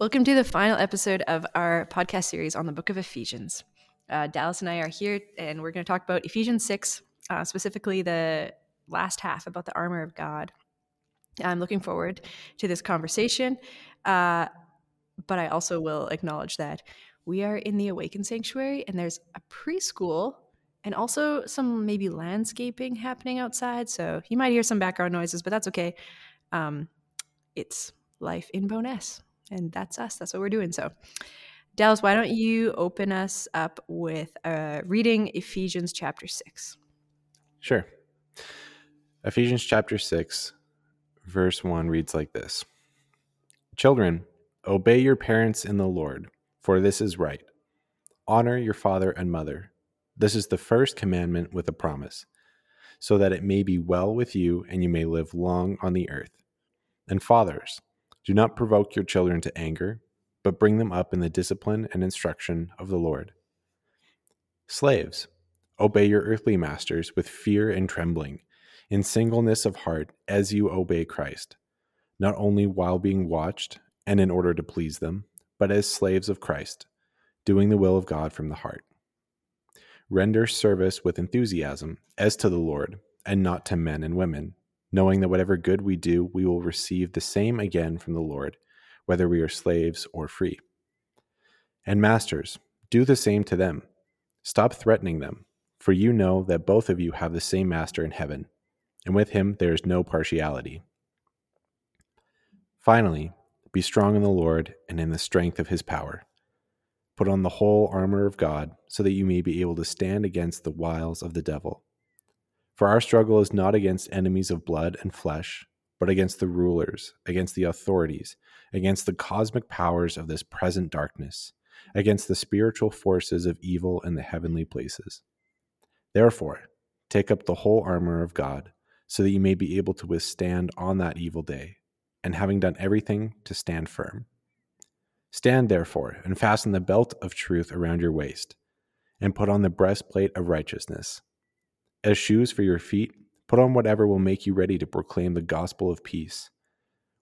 Welcome to the final episode of our podcast series on the book of Ephesians. Uh, Dallas and I are here, and we're going to talk about Ephesians 6, uh, specifically the last half about the armor of God. I'm looking forward to this conversation, uh, but I also will acknowledge that we are in the Awakened Sanctuary, and there's a preschool and also some maybe landscaping happening outside. So you might hear some background noises, but that's okay. Um, it's life in Bowness and that's us. That's what we're doing. So, Dallas, why don't you open us up with uh, reading Ephesians chapter 6? Sure. Ephesians chapter 6, verse 1 reads like this Children, obey your parents in the Lord, for this is right. Honor your father and mother. This is the first commandment with a promise, so that it may be well with you and you may live long on the earth. And fathers, do not provoke your children to anger, but bring them up in the discipline and instruction of the Lord. Slaves, obey your earthly masters with fear and trembling, in singleness of heart, as you obey Christ, not only while being watched and in order to please them, but as slaves of Christ, doing the will of God from the heart. Render service with enthusiasm, as to the Lord, and not to men and women knowing that whatever good we do, we will receive the same again from the Lord, whether we are slaves or free. And masters, do the same to them. Stop threatening them, for you know that both of you have the same master in heaven, and with him there is no partiality. Finally, be strong in the Lord and in the strength of his power. Put on the whole armor of God, so that you may be able to stand against the wiles of the devil. For our struggle is not against enemies of blood and flesh, but against the rulers, against the authorities, against the cosmic powers of this present darkness, against the spiritual forces of evil in the heavenly places. Therefore, take up the whole armor of God, so that you may be able to withstand on that evil day, and having done everything, to stand firm. Stand therefore, and fasten the belt of truth around your waist, and put on the breastplate of righteousness as shoes for your feet, put on whatever will make you ready to proclaim the gospel of peace.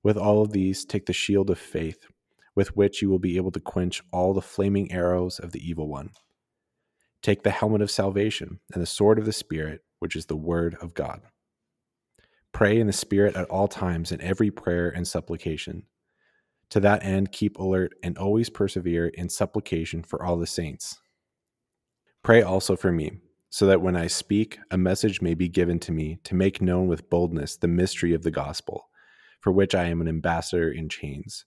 With all of these, take the shield of faith, with which you will be able to quench all the flaming arrows of the evil one. Take the helmet of salvation and the sword of the Spirit, which is the word of God. Pray in the Spirit at all times in every prayer and supplication. To that end, keep alert and always persevere in supplication for all the saints. Pray also for me so that when I speak, a message may be given to me to make known with boldness the mystery of the gospel, for which I am an ambassador in chains.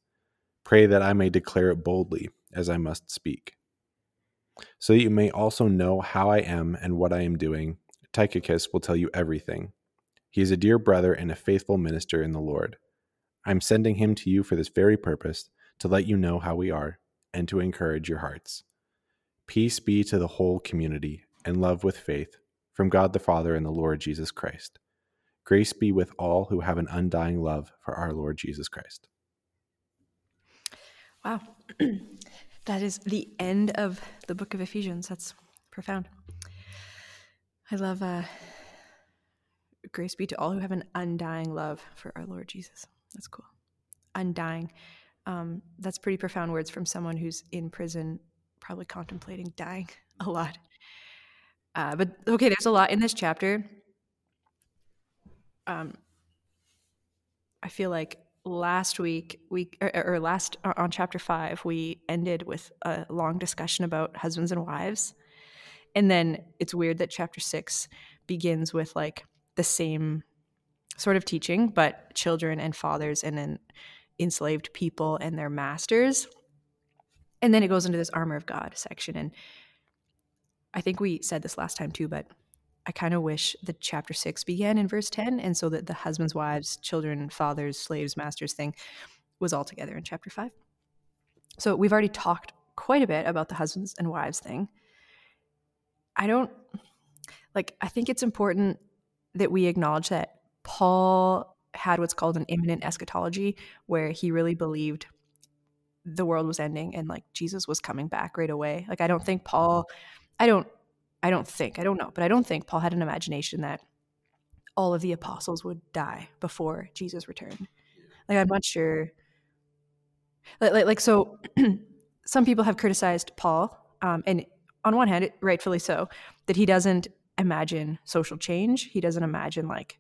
Pray that I may declare it boldly, as I must speak. So that you may also know how I am and what I am doing, Tychicus will tell you everything. He is a dear brother and a faithful minister in the Lord. I am sending him to you for this very purpose, to let you know how we are, and to encourage your hearts. Peace be to the whole community and love with faith from God the Father and the Lord Jesus Christ. Grace be with all who have an undying love for our Lord Jesus Christ. Wow. that is the end of the book of Ephesians. That's profound. I love uh, grace be to all who have an undying love for our Lord Jesus. That's cool. Undying. Um, that's pretty profound words from someone who's in prison, probably contemplating dying a lot. Uh, but okay, there's a lot in this chapter. Um, I feel like last week we or, or, last uh, on chapter five we ended with a long discussion about husbands and wives, and then it's weird that chapter six begins with like the same sort of teaching, but children and fathers and then enslaved people and their masters, and then it goes into this armor of God section and I think we said this last time too, but I kind of wish the chapter six began in verse 10. And so that the husbands, wives, children, fathers, slaves, masters thing was all together in chapter five. So we've already talked quite a bit about the husbands and wives thing. I don't like, I think it's important that we acknowledge that Paul had what's called an imminent eschatology, where he really believed the world was ending and like Jesus was coming back right away. Like, I don't think Paul, I don't, I don't think, I don't know, but I don't think Paul had an imagination that all of the apostles would die before Jesus returned. Like, I'm not sure. Like, like, like so some people have criticized Paul, um, and on one hand, rightfully so, that he doesn't imagine social change. He doesn't imagine like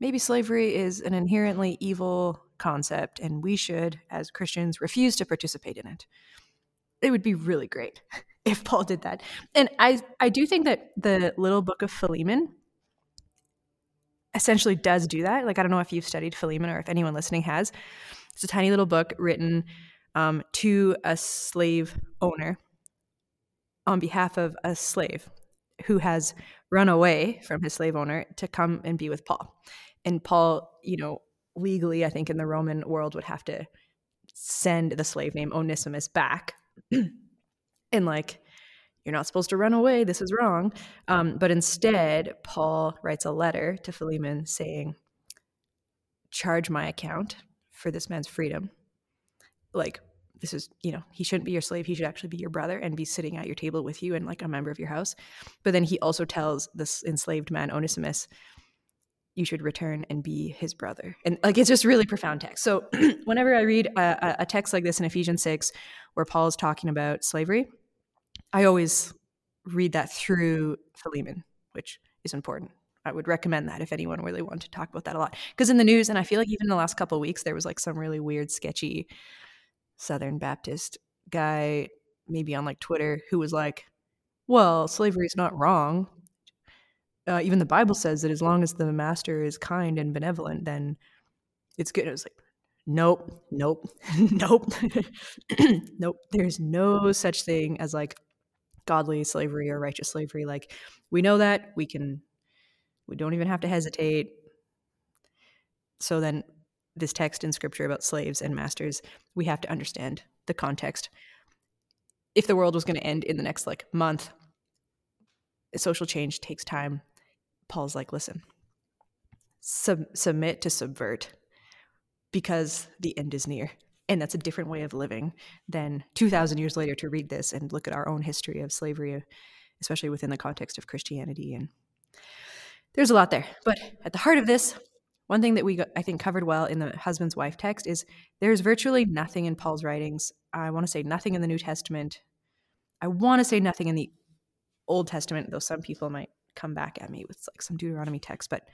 maybe slavery is an inherently evil concept and we should, as Christians, refuse to participate in it. It would be really great if Paul did that. And I, I do think that the little book of Philemon essentially does do that. Like, I don't know if you've studied Philemon or if anyone listening has. It's a tiny little book written um, to a slave owner on behalf of a slave who has run away from his slave owner to come and be with Paul. And Paul, you know, legally, I think in the Roman world would have to send the slave named Onesimus back. and like, you're not supposed to run away. This is wrong. Um, but instead, Paul writes a letter to Philemon saying, charge my account for this man's freedom. Like, this is you know he shouldn't be your slave he should actually be your brother and be sitting at your table with you and like a member of your house but then he also tells this enslaved man onesimus you should return and be his brother and like it's just really profound text so whenever i read a, a text like this in ephesians 6 where paul is talking about slavery i always read that through philemon which is important I would recommend that if anyone really wanted to talk about that a lot. Because in the news, and I feel like even in the last couple of weeks, there was like some really weird, sketchy Southern Baptist guy, maybe on like Twitter, who was like, well, slavery is not wrong. Uh, even the Bible says that as long as the master is kind and benevolent, then it's good. It was like, nope, nope, nope, nope. There's no such thing as like godly slavery or righteous slavery. Like, we know that. We can, we don't even have to hesitate. So then this text in scripture about slaves and masters, we have to understand the context. If the world was going to end in the next like month, social change takes time. Paul's like, listen, sub- submit to subvert because the end is near. And that's a different way of living than 2,000 years later to read this and look at our own history of slavery, especially within the context of Christianity. And there's a lot there. But at the heart of this one thing that we I think covered well in the husband's wife text is there's virtually nothing in Paul's writings. I want to say nothing in the New Testament. I want to say nothing in the Old Testament, though some people might come back at me with like some Deuteronomy text. But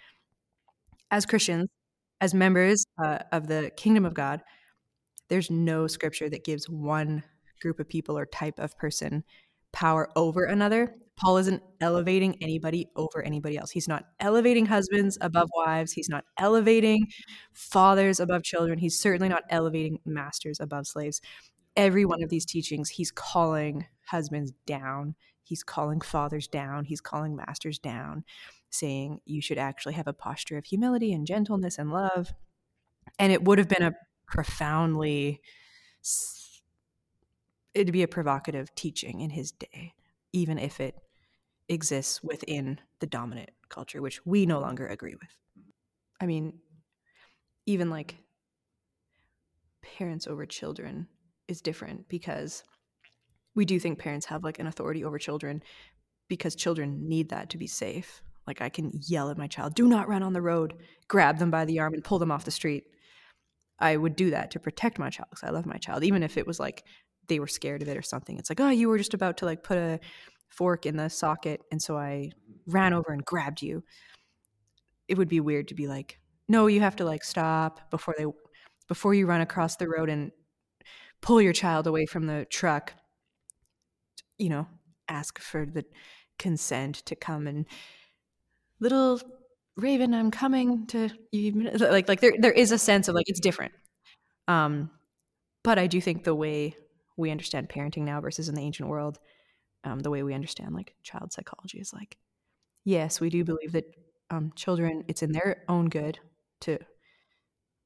as Christians, as members uh, of the kingdom of God, there's no scripture that gives one group of people or type of person power over another. Paul isn't elevating anybody over anybody else. He's not elevating husbands above wives. He's not elevating fathers above children. He's certainly not elevating masters above slaves. Every one of these teachings, he's calling husbands down. He's calling fathers down. He's calling masters down, saying you should actually have a posture of humility and gentleness and love. And it would have been a profoundly it'd be a provocative teaching in his day, even if it exists within the dominant culture, which we no longer agree with. I mean, even like parents over children is different because we do think parents have like an authority over children because children need that to be safe. Like I can yell at my child, do not run on the road, grab them by the arm and pull them off the street. I would do that to protect my child because I love my child, even if it was like they were scared of it or something. It's like, oh, you were just about to like put a fork in the socket, and so I ran over and grabbed you. It would be weird to be like, no, you have to like stop before they before you run across the road and pull your child away from the truck. You know, ask for the consent to come and little Raven, I'm coming to you. Like, like there, there is a sense of like it's different. Um, but I do think the way we understand parenting now versus in the ancient world, um, the way we understand like child psychology is like, yes, we do believe that um, children, it's in their own good to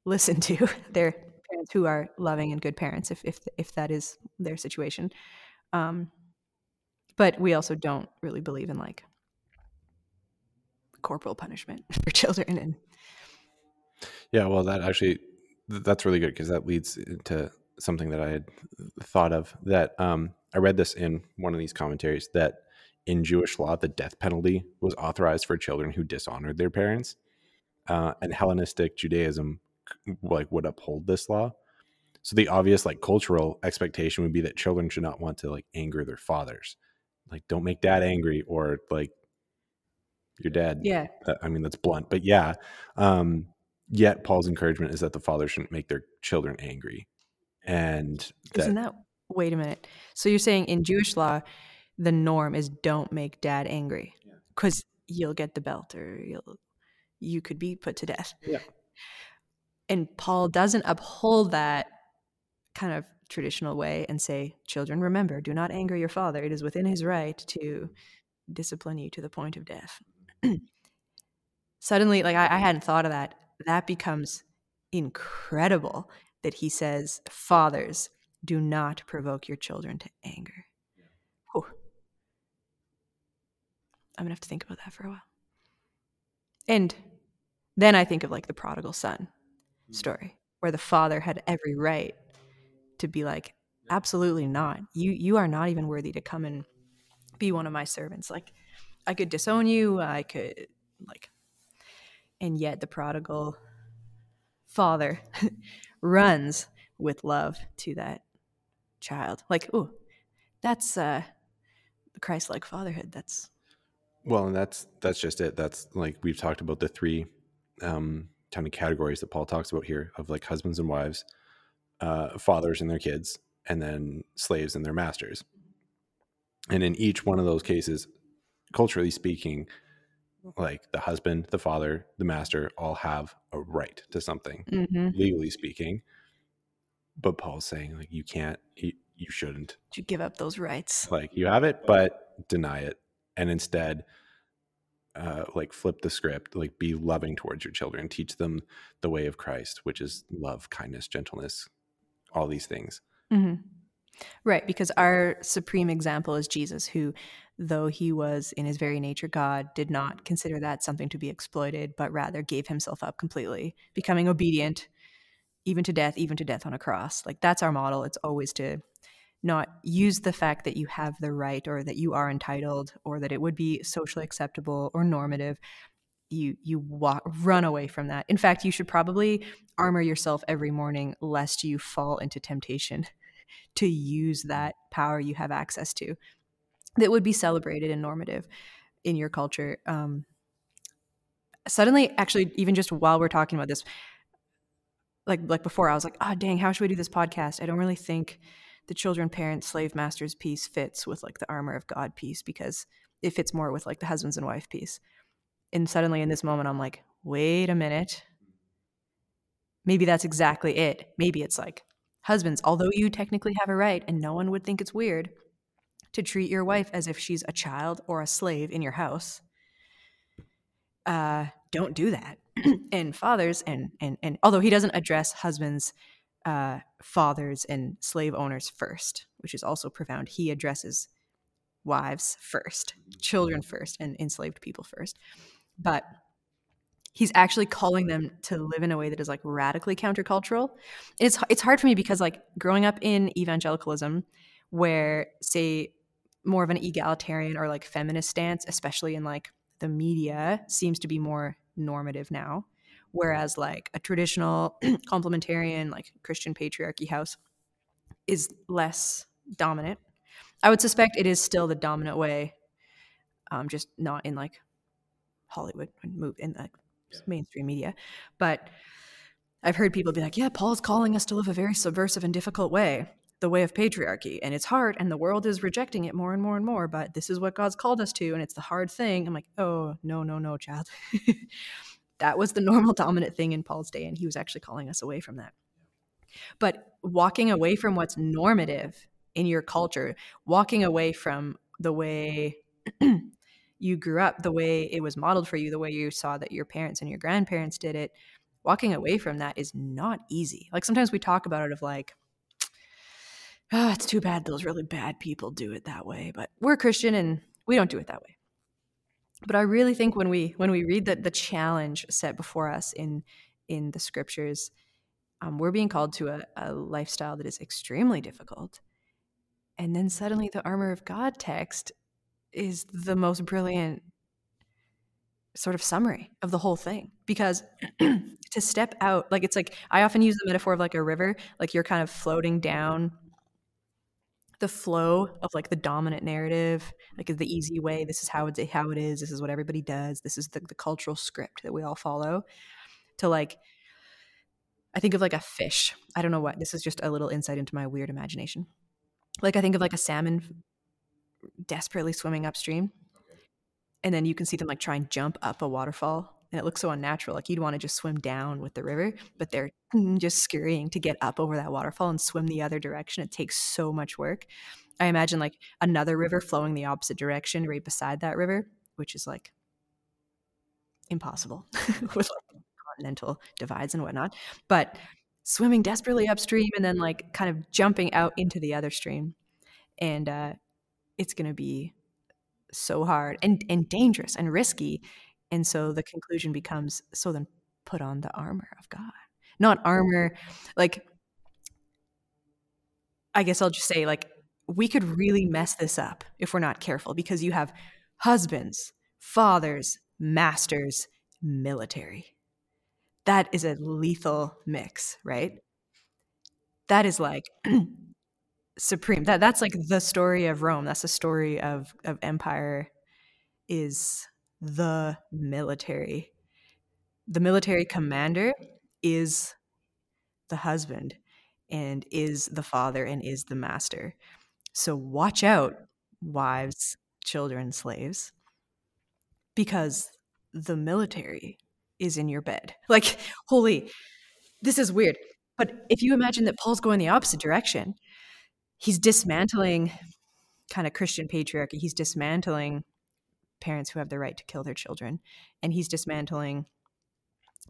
listen to their parents who are loving and good parents if if if that is their situation. Um, but we also don't really believe in like corporal punishment for children and yeah well that actually that's really good because that leads into something that i had thought of that um, i read this in one of these commentaries that in jewish law the death penalty was authorized for children who dishonored their parents uh, and hellenistic judaism like would uphold this law. So the obvious like cultural expectation would be that children should not want to like anger their fathers. Like don't make dad angry or like your dad yeah. i mean that's blunt but yeah um yet paul's encouragement is that the father shouldn't make their children angry and that, isn't that wait a minute so you're saying in jewish law the norm is don't make dad angry because yeah. you'll get the belt or you'll you could be put to death. Yeah. And paul doesn't uphold that kind of traditional way and say children remember do not anger your father it is within his right to discipline you to the point of death suddenly like I, I hadn't thought of that. That becomes incredible that he says fathers do not provoke your children to anger. Whew. i'm gonna have to think about that for a while. And then i think of like the prodigal son hmm. story where the father had every right to be like absolutely not. You you are not even worthy to come and be one of my servants. Like I could disown you. I could like, and yet the prodigal father runs with love to that child. Like, oh, that's uh, Christ-like fatherhood. That's well, and that's that's just it. That's like we've talked about the three um, kind of categories that Paul talks about here of like husbands and wives, uh, fathers and their kids, and then slaves and their masters. And in each one of those cases, culturally speaking, like the husband, the father, the master all have a right to something, mm-hmm. legally speaking. But Paul's saying like you can't, you, you shouldn't. You give up those rights. Like you have it, but deny it, and instead, uh, like flip the script. Like be loving towards your children, teach them the way of Christ, which is love, kindness, gentleness, all these things. Mm-hmm. Right, because our supreme example is Jesus, who, though he was in his very nature God, did not consider that something to be exploited, but rather gave himself up completely, becoming obedient even to death, even to death on a cross. Like that's our model. It's always to not use the fact that you have the right or that you are entitled or that it would be socially acceptable or normative you you walk run away from that in fact you should probably armor yourself every morning lest you fall into temptation to use that power you have access to that would be celebrated and normative in your culture. Um, suddenly, actually, even just while we're talking about this, like like before, I was like, oh dang, how should we do this podcast? I don't really think the children, parents, slave masters piece fits with like the armor of God piece because it fits more with like the husbands and wife piece. And suddenly in this moment, I'm like, wait a minute. Maybe that's exactly it. Maybe it's like Husbands, although you technically have a right, and no one would think it's weird, to treat your wife as if she's a child or a slave in your house, uh, don't do that. and fathers, and, and, and although he doesn't address husbands, uh, fathers, and slave owners first, which is also profound, he addresses wives first, children first, and enslaved people first. But he's actually calling them to live in a way that is like radically countercultural. It's it's hard for me because like growing up in evangelicalism, where say more of an egalitarian or like feminist stance, especially in like the media, seems to be more normative now. Whereas like a traditional complementarian, like Christian patriarchy house is less dominant. I would suspect it is still the dominant way, um, just not in like Hollywood move in like yeah. mainstream media. But I've heard people be like, yeah, Paul's calling us to live a very subversive and difficult way, the way of patriarchy. And it's hard, and the world is rejecting it more and more and more. But this is what God's called us to, and it's the hard thing. I'm like, oh, no, no, no, child. that was the normal dominant thing in Paul's day, and he was actually calling us away from that. But walking away from what's normative in your culture, walking away from the way you grew up, the way it was modeled for you, the way you saw that your parents and your grandparents did it, walking away from that is not easy. Like sometimes we talk about it of like, oh, it's too bad those really bad people do it that way, but we're Christian and we don't do it that way. But I really think when we when we read the the challenge set before us in in the scriptures, um, we're being called to a, a lifestyle that is extremely difficult. And then suddenly the armor of God text is the most brilliant sort of summary of the whole thing because to step out like it's like i often use the metaphor of like a river like you're kind of floating down the flow of like the dominant narrative like the easy way this is how it's how it is this is what everybody does this is the, the cultural script that we all follow to like i think of like a fish. I don't know what this is just a little insight into my weird imagination. Like i think of like a salmon desperately swimming upstream. And then you can see them like try and jump up a waterfall and it looks so unnatural. Like you'd want to just swim down with the river but they're just scurrying to get up over that waterfall and swim the other direction. It takes so much work. I imagine like another river flowing the opposite direction right beside that river which is like impossible with like continental divides and whatnot. But swimming desperately upstream and then like kind of jumping out into the other stream. And uh it's going to be so hard and, and dangerous and risky. And so the conclusion becomes so then put on the armor of God. Not armor, like, I guess I'll just say, like, we could really mess this up if we're not careful because you have husbands, fathers, masters, military. That is a lethal mix, right? That is like supreme. That that's like the story of Rome. That's the story of of empire is the military. The military commander is the husband and is the father and is the master. So watch out, wives, children, slaves, because the military is in your bed. Like, holy, this is weird. But if you imagine that Paul's going the opposite direction, he's dismantling kind of Christian patriarchy. He's dismantling parents who have the right to kill their children, and he's dismantling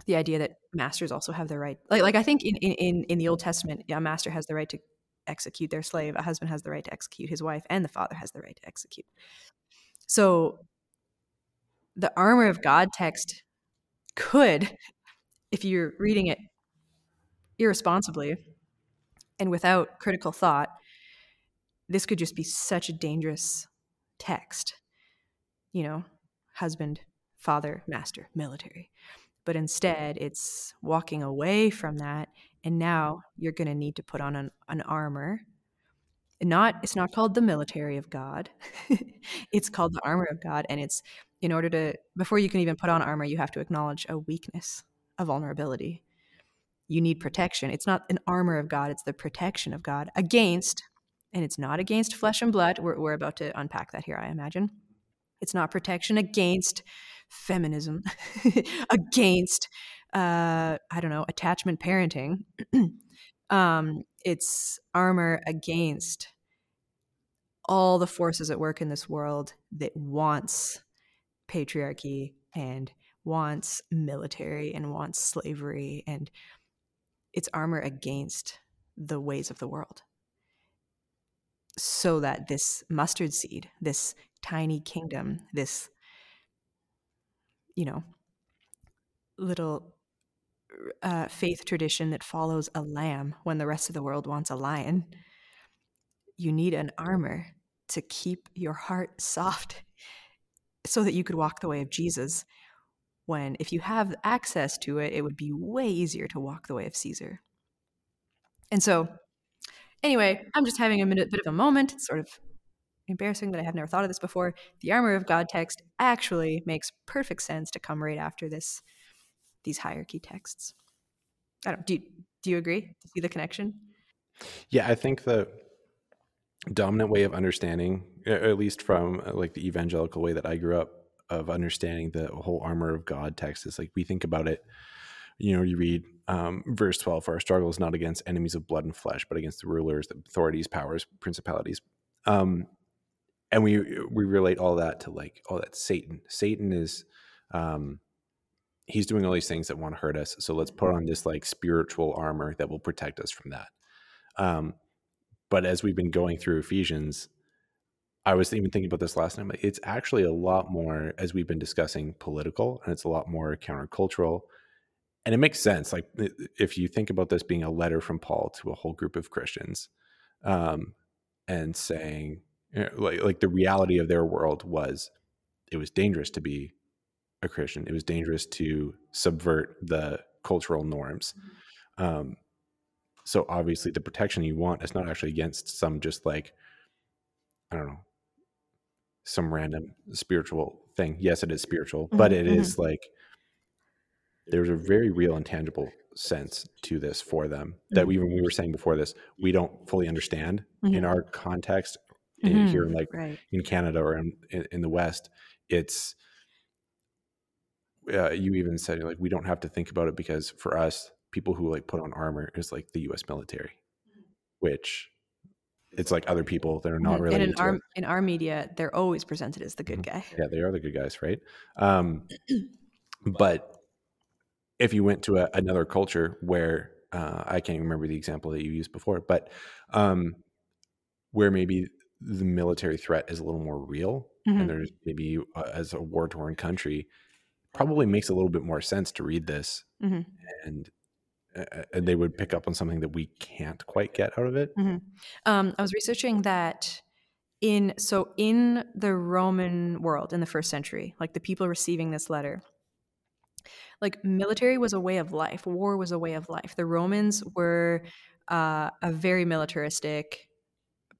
the idea that masters also have the right. Like, like I think in in in the Old Testament, a master has the right to execute their slave. A husband has the right to execute his wife, and the father has the right to execute. So, the armor of God text could, if you're reading it irresponsibly and without critical thought, this could just be such a dangerous text. You know, husband, father, master, military. But instead, it's walking away from that. And now you're going to need to put on an, an armor. Not, it's not called the military of God. it's called the armor of God. And it's in order to, before you can even put on armor, you have to acknowledge a weakness, a vulnerability. You need protection. It's not an armor of God, it's the protection of God against and it's not against flesh and blood. We're, we're about to unpack that here, I imagine. It's not protection against feminism, against, uh, I don't know, attachment parenting. um, it's armor against all the forces at work in this world that wants patriarchy and wants military and wants slavery and it's armor against the ways of the world so that this mustard seed, this tiny kingdom, this, you know, little uh, faith tradition that follows a lamb when the rest of the world wants a lion, you need an armor to keep your heart soft so that you could walk the way of Jesus. When, if you have access to it, it would be way easier to walk the way of Caesar. And so, Anyway, I'm just having a minute, bit of a moment. It's sort of embarrassing that I have never thought of this before. The armor of God text actually makes perfect sense to come right after this these hierarchy texts. I don't do you, do you agree? Do you see the connection? Yeah, I think the dominant way of understanding, at least from uh, like the evangelical way that I grew up of understanding the whole armor of God text is like we think about it you know, you read um, verse 12 for our struggle is not against enemies of blood and flesh, but against the rulers, the authorities, powers, principalities. Um, and we we relate all that to like oh, that Satan. Satan is um, he's doing all these things that want to hurt us. So let's put on this like spiritual armor that will protect us from that. Um, but as we've been going through Ephesians, I was even thinking about this last night. It's actually a lot more, as we've been discussing, political, and it's a lot more countercultural. And it makes sense. Like if you think about this being a letter from Paul to a whole group of Christians, um, and saying, you know, like, like the reality of their world was, it was dangerous to be a Christian. It was dangerous to subvert the cultural norms. Um, so obviously, the protection you want is not actually against some just like I don't know some random spiritual thing. Yes, it is spiritual, mm-hmm, but it mm-hmm. is like there's a very real and tangible sense to this for them that we, mm-hmm. when we were saying before this, we don't fully understand mm-hmm. in our context in, mm-hmm. here in like right. in Canada or in, in, the West. It's uh, you even said like we don't have to think about it because for us, people who like put on armor is like the U.S. military, which it's like other people that are not really in our in our media they're always presented as the good mm-hmm. guy yeah they are the good guys right um, but if you went to a, another culture where uh, i can't remember the example that you used before but um, where maybe the military threat is a little more real mm-hmm. and there's maybe uh, as a war torn country probably makes a little bit more sense to read this mm-hmm. and and they would pick up on something that we can't quite get out of it. Mm-hmm. Um, I was researching that in so in the Roman world in the first century, like the people receiving this letter, like military was a way of life. War was a way of life. The Romans were uh, a very militaristic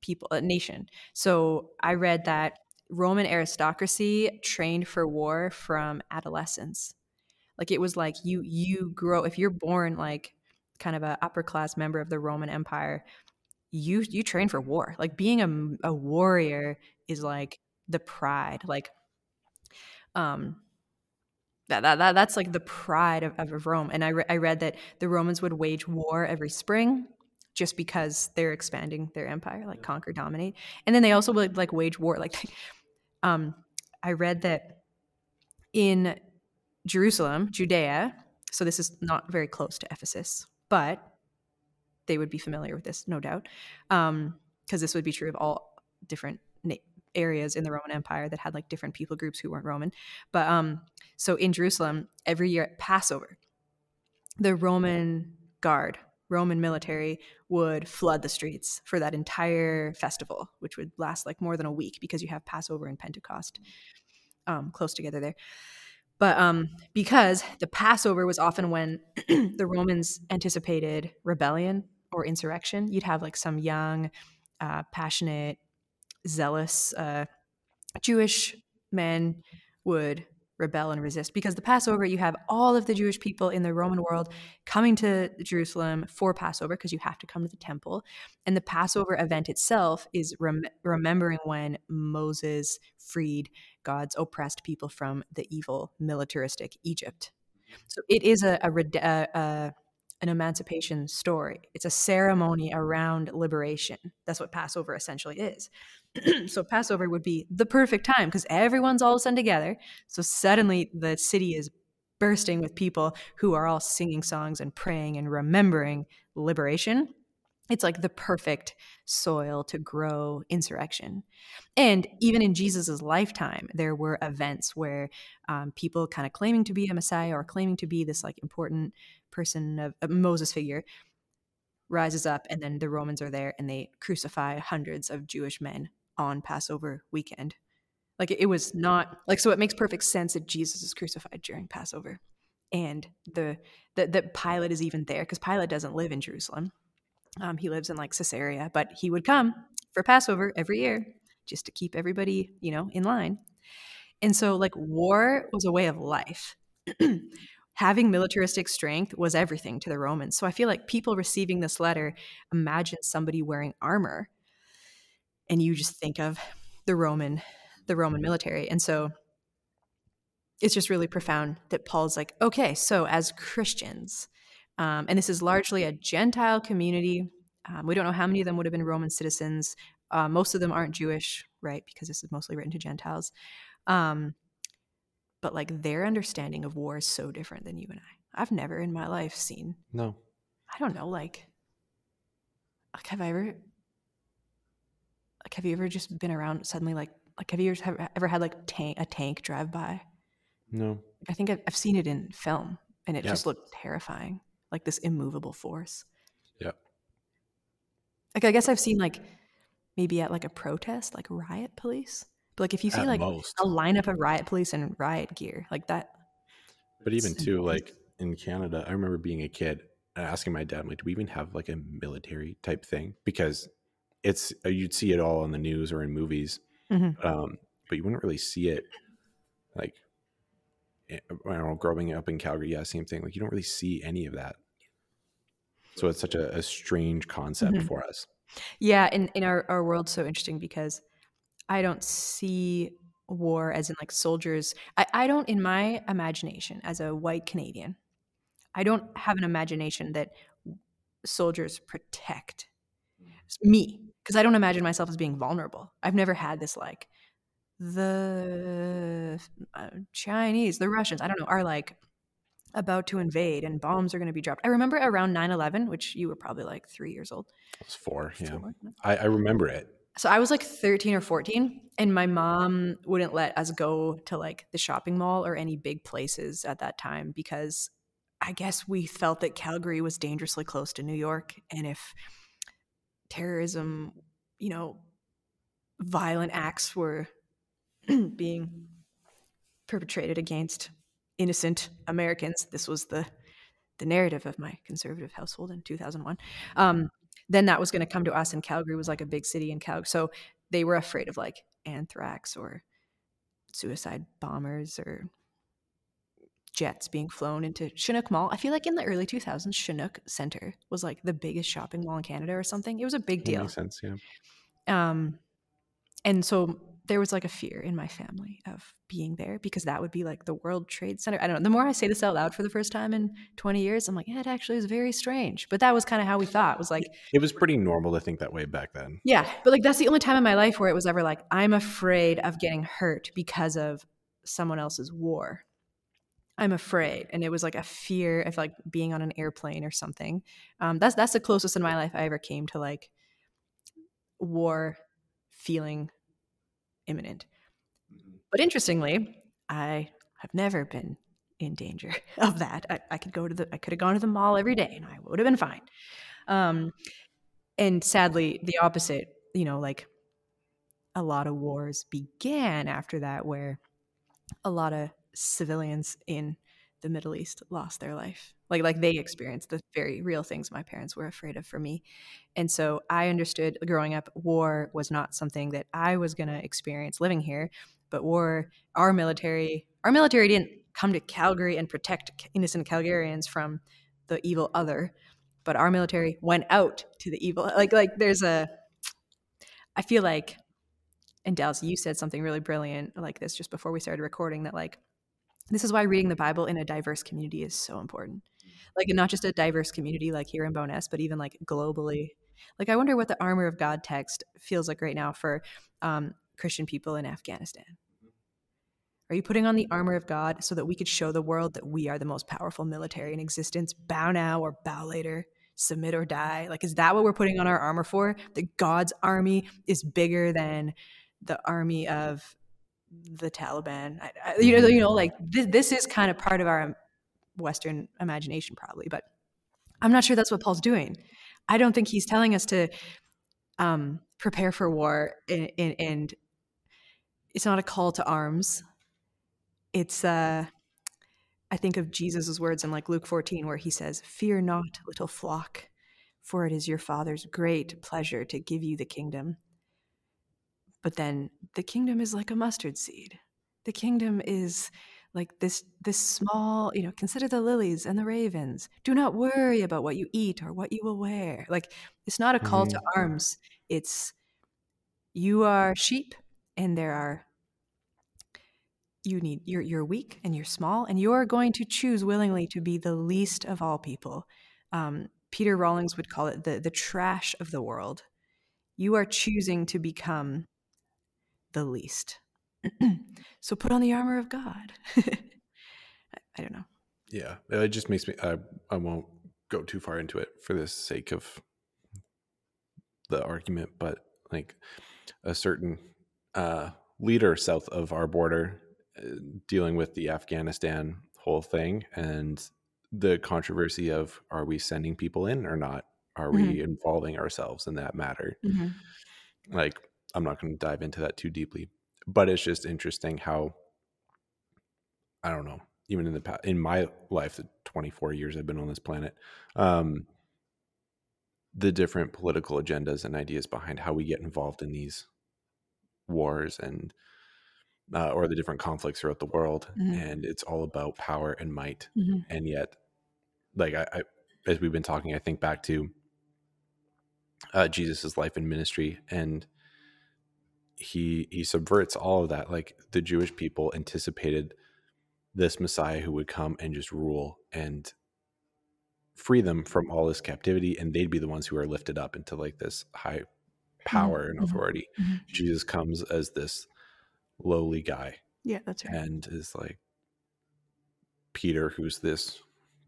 people a nation. So I read that Roman aristocracy trained for war from adolescence. Like it was like you you grow if you're born like kind of a upper class member of the Roman Empire, you you train for war. Like being a, a warrior is like the pride. Like um that, that, that that's like the pride of, of Rome. And I, re- I read that the Romans would wage war every spring just because they're expanding their empire, like conquer, dominate. And then they also would like wage war. Like, um, I read that in Jerusalem, Judea, so this is not very close to Ephesus, but they would be familiar with this, no doubt, because um, this would be true of all different na- areas in the Roman Empire that had like different people groups who weren't Roman. But um, so in Jerusalem, every year at Passover, the Roman guard, Roman military would flood the streets for that entire festival, which would last like more than a week because you have Passover and Pentecost um, close together there. But um, because the Passover was often when the Romans anticipated rebellion or insurrection, you'd have like some young, uh, passionate, zealous uh, Jewish men would rebel and resist because the Passover, you have all of the Jewish people in the Roman world coming to Jerusalem for Passover because you have to come to the temple. And the Passover event itself is rem- remembering when Moses freed God's oppressed people from the evil militaristic Egypt. So it is a, a, a, a an emancipation story. It's a ceremony around liberation. That's what Passover essentially is. so Passover would be the perfect time because everyone's all of a sudden together. So suddenly the city is bursting with people who are all singing songs and praying and remembering liberation. It's like the perfect soil to grow insurrection. And even in Jesus's lifetime, there were events where um, people kind of claiming to be a Messiah or claiming to be this like important person of Moses figure rises up, and then the Romans are there and they crucify hundreds of Jewish men on Passover weekend. Like it was not like so. It makes perfect sense that Jesus is crucified during Passover, and the that that Pilate is even there because Pilate doesn't live in Jerusalem. Um, he lives in like Caesarea, but he would come for Passover every year just to keep everybody, you know, in line. And so, like, war was a way of life. Having militaristic strength was everything to the Romans. So I feel like people receiving this letter imagine somebody wearing armor and you just think of the Roman the Roman military. And so it's just really profound that Paul's like, okay, so as Christians, um, and this is largely a Gentile community. Um, we don't know how many of them would have been Roman citizens. Uh, most of them aren't Jewish, right? Because this is mostly written to Gentiles. Um, but like their understanding of war is so different than you and I. I've never in my life seen, No. I don't know, like, like have I ever, like, have you ever just been around suddenly, like, like have you ever, ever had like tank, a tank drive by? No. I think I've, I've seen it in film, and it Yeah. just looked terrifying, like this immovable force. Yeah. Like I guess I've seen like maybe at like a protest, like riot police. But like if you see At like most. a lineup of riot police in riot gear, like that. But even too, intense. like in Canada, I remember being a kid and asking my dad, like, do we even have like a military type thing? Because it's uh, you'd see it all on the news or in movies, Mhm. um, but you wouldn't really see it like eh, I don't know, growing up in Calgary, yeah, same thing. Like you don't really see any of that. So it's such a, a strange concept Mhm. for us. Yeah, in in our our world's so interesting because I don't see war as in like soldiers. I I don't in my imagination as a white Canadian, I don't have an imagination that soldiers protect me because I don't imagine myself as being vulnerable. I've never had this like the uh, Chinese, the Russians, I don't know, are like about to invade and bombs are going to be dropped. I remember around 9/11, which you were probably like 3 years old. It was four. Yeah. Four? I, I remember it. So I was like 13 or 14 and my mom wouldn't let us go to like the shopping mall or any big places at that time because I guess we felt that Calgary was dangerously close to New York and if terrorism, you know, violent acts were being perpetrated against innocent Americans, this was the the narrative of my conservative household in 2001. Um, then that was going to come to us and calgary was like a big city in calgary so they were afraid of like anthrax or suicide bombers or jets being flown into chinook mall i feel like in the early 2000s chinook center was like the biggest shopping mall in canada or something it was a big That deal makes sense. Yeah. um and so there was like a fear in my family of being there because that would be like the world trade center i don't know the more i say this out loud for the first time in 20 years i'm like yeah it actually is very strange but that was kind of how we thought It was like It was pretty normal to think that way back then. yeah, but like that's the only time in my life where it was ever like I'm afraid of getting hurt because of someone else's war. I'm afraid, and it was like a fear of like being on an airplane or something. Um, that's that's the closest in my life I ever came to like war feeling imminent. But interestingly, I have never been in danger of that. I, I could go to the I could have gone to the mall every day and I would have been fine. Um, and sadly, the opposite, you know, like a lot of wars began after that, where a lot of civilians in the Middle East lost their life. Like, like they mm. experienced the very real things my parents were afraid of for me. And so I understood growing up, war was not something that I was going to experience living here, but war, our military, our military didn't come to Calgary and protect innocent Calgarians from the evil other but our military went out to the evil like like there's a i feel like and dallas you said something really brilliant like this just before we started recording that like this is why reading the bible in a diverse community is so important like not just a diverse community like here in Bowness but even like globally like i wonder what the armor of god text feels like right now for um, christian people in afghanistan are you putting on the armor of God so that we could show the world that we are the most powerful military in existence? Bow now or bow later, submit or die. Like, is that what we're putting on our armor for? That God's army is bigger than the army of the Taliban. I, I, you know, you know, like this, this is kind of part of our Western imagination, probably, but I'm not sure that's what Paul's doing. I don't think he's telling us to um, prepare for war and, and, and it's not a call to arms it's uh i think of jesus' words in like luke 14 where he says fear not little flock for it is your father's great pleasure to give you the kingdom but then the kingdom is like a mustard seed. The kingdom is like this this small you know consider the lilies and the ravens. Do not worry about what you eat or what you will wear. Like it's not a call to arms. It's you are sheep and there are you need you're you're weak and you're small and you're going to choose willingly to be the least of all people. Um, peter Rollins would call it the the trash of the world. You are choosing to become the least so put on the armor of God. I, I don't know. Yeah, it just makes me. I I won't go too far into it for the sake of the argument, but like a certain uh, leader south of our border uh, dealing with the Afghanistan whole thing and the controversy of are we sending people in or not? Are we Mhm. involving ourselves in that matter? Mhm. Like, I'm not going to dive into that too deeply, but it's just interesting how I don't know. Even in the past, in my life, the 24 years I've been on this planet, um, the different political agendas and ideas behind how we get involved in these wars and uh, or the different conflicts throughout the world, Mhm. and it's all about power and might. Mhm. And yet, like I, I, as we've been talking, I think back to uh, Jesus's life and ministry, and he he subverts all of that. Like the Jewish people anticipated this Messiah who would come and just rule and free them from all this captivity, and they'd be the ones who are lifted up into like this high power and Mhm. authority. Mhm. Jesus comes as this lowly guy Yeah, that's right. and is like Peter, who's this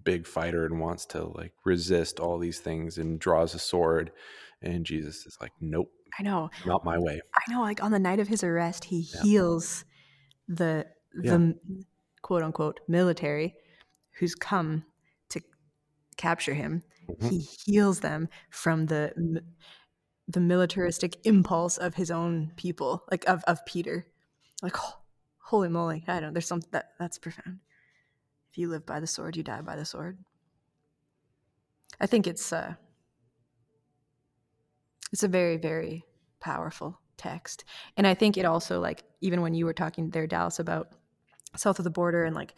big fighter and wants to like resist all these things and draws a sword. And Jesus is like, nope, I know. not my way. I know. Like on the night of his arrest, he Yeah. heals the the Yeah. quote unquote military who's come to capture him. Mhm. He heals them from the the militaristic impulse of his own people, like of of Peter. Like oh, holy moly! I don't. know. There's something that that's profound. If you live by the sword, you die by the sword. I think it's uh it's a very very powerful text and i think it also like even when you were talking there dallas about south of the border and like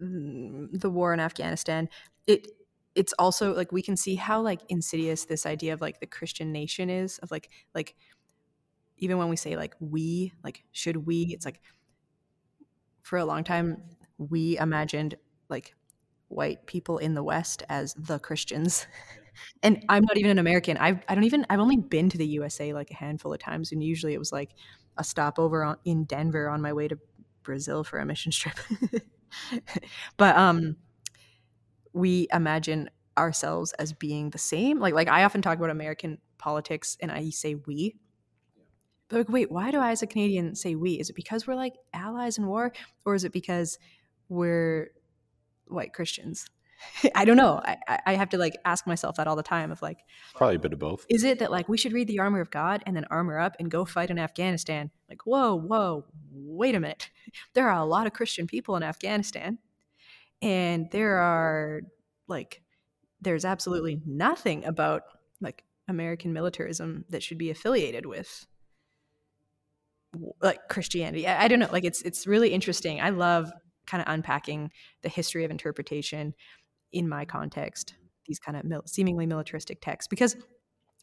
the war in afghanistan it it's also like we can see how like insidious this idea of like the christian nation is of like like even when we say like we like should we it's like for a long time we imagined like white people in the west as the christians and i'm not even an american. I've, i don't even i've only been to the usa like a handful of times and usually it was like a stopover on, in denver on my way to brazil for a mission trip. But um we imagine ourselves as being the same. Like like i often talk about american politics and i say we. But like wait why do i as a canadian say we? Is it because we're like allies in war or is it because we're white christians i don't know. I, I- have to like ask myself that all the time of like Probably a bit of both. is it that like we should read the armor of god and then armor up and go fight in afghanistan? Like whoa whoa wait a minute. There are a lot of christian people in afghanistan and there are like there's absolutely nothing about like american militarism that should be affiliated with like christianity. I, I don't know. Like it's it's really interesting. I love kind of unpacking the history of interpretation in my context these kind of mil- seemingly militaristic texts because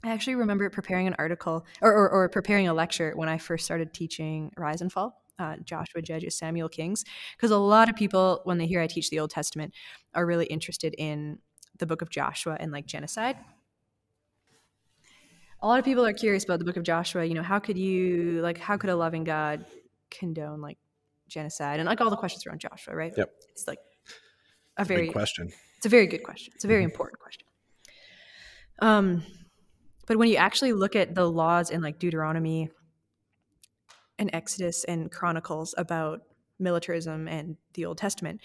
I actually remember preparing an article or, or, or preparing a lecture when I first started teaching Rise and Fall, uh, Joshua Judges, Samuel Kings, because a lot of people, when they hear I teach the Old Testament, are really interested in the book of Joshua and like genocide. A lot of people are curious about the book of Joshua. You know, how could you, like, how could a loving God condone like genocide and like all the questions around Joshua, right? Yep. It's like a It's a very big question. It's a very good question. It's a very important question. Um, but when you actually look at the laws in like Deuteronomy and Exodus and Chronicles about militarism and the Old Testament,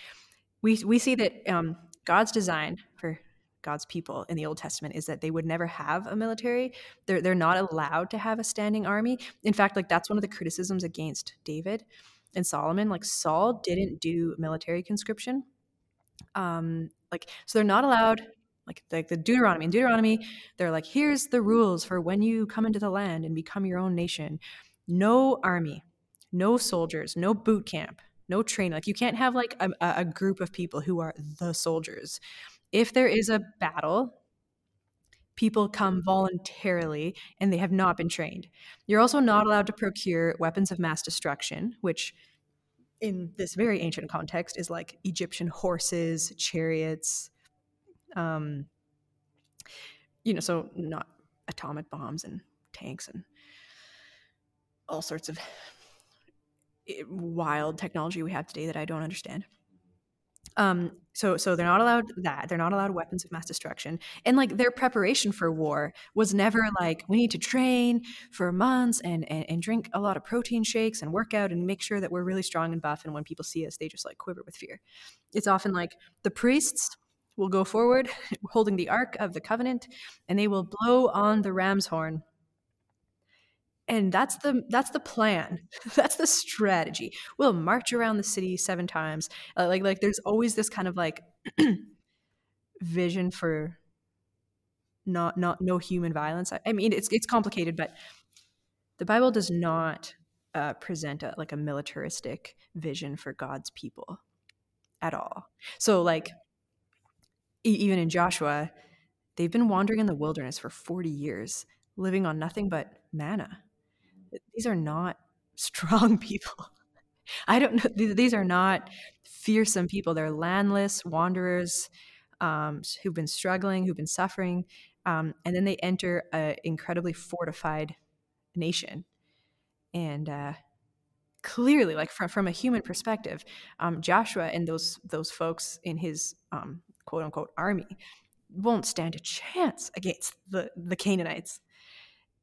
we we see that um, God's design for God's people in the Old Testament is that they would never have a military. They're they're not allowed to have a standing army. In fact, like that's one of the criticisms against David and Solomon. Like Saul didn't do military conscription um like so they're not allowed like like the deuteronomy in deuteronomy they're like here's the rules for when you come into the land and become your own nation. No army no soldiers no boot camp no training like you can't have like a, a group of people who are the soldiers. If there is a battle people come voluntarily and they have not been trained. You're also not allowed to procure weapons of mass destruction which in this very ancient context is like Egyptian horses, chariots, um, you know, so not atomic bombs and tanks and all sorts of eh, wild technology we have today that I don't understand. Um, so so they're not allowed that. They're not allowed weapons of mass destruction. And like their preparation for war was never like we need to train for months and, and and drink a lot of protein shakes and work out and make sure that we're really strong and buff. And when people see us, they just like quiver with fear. It's often like the priests will go forward holding the ark of the covenant and they will blow on the ram's horn and that's the that's the plan. That's the strategy. We'll march around the city seven times. Uh, like like there's always this kind of like vision for not not no human violence. I, I, mean it's it's complicated but the bible does not uh, present a, like a militaristic vision for god's people at all. So like e- even in joshua they've been wandering in the wilderness for 40 years living on nothing but manna these are not strong people. I don't know. These are not fearsome people. They're landless wanderers um, who've been struggling, who've been suffering, um, and then they enter an incredibly fortified nation. And uh, clearly, like from from a human perspective, um, Joshua and those those folks in his um, quote unquote army won't stand a chance against the the Canaanites.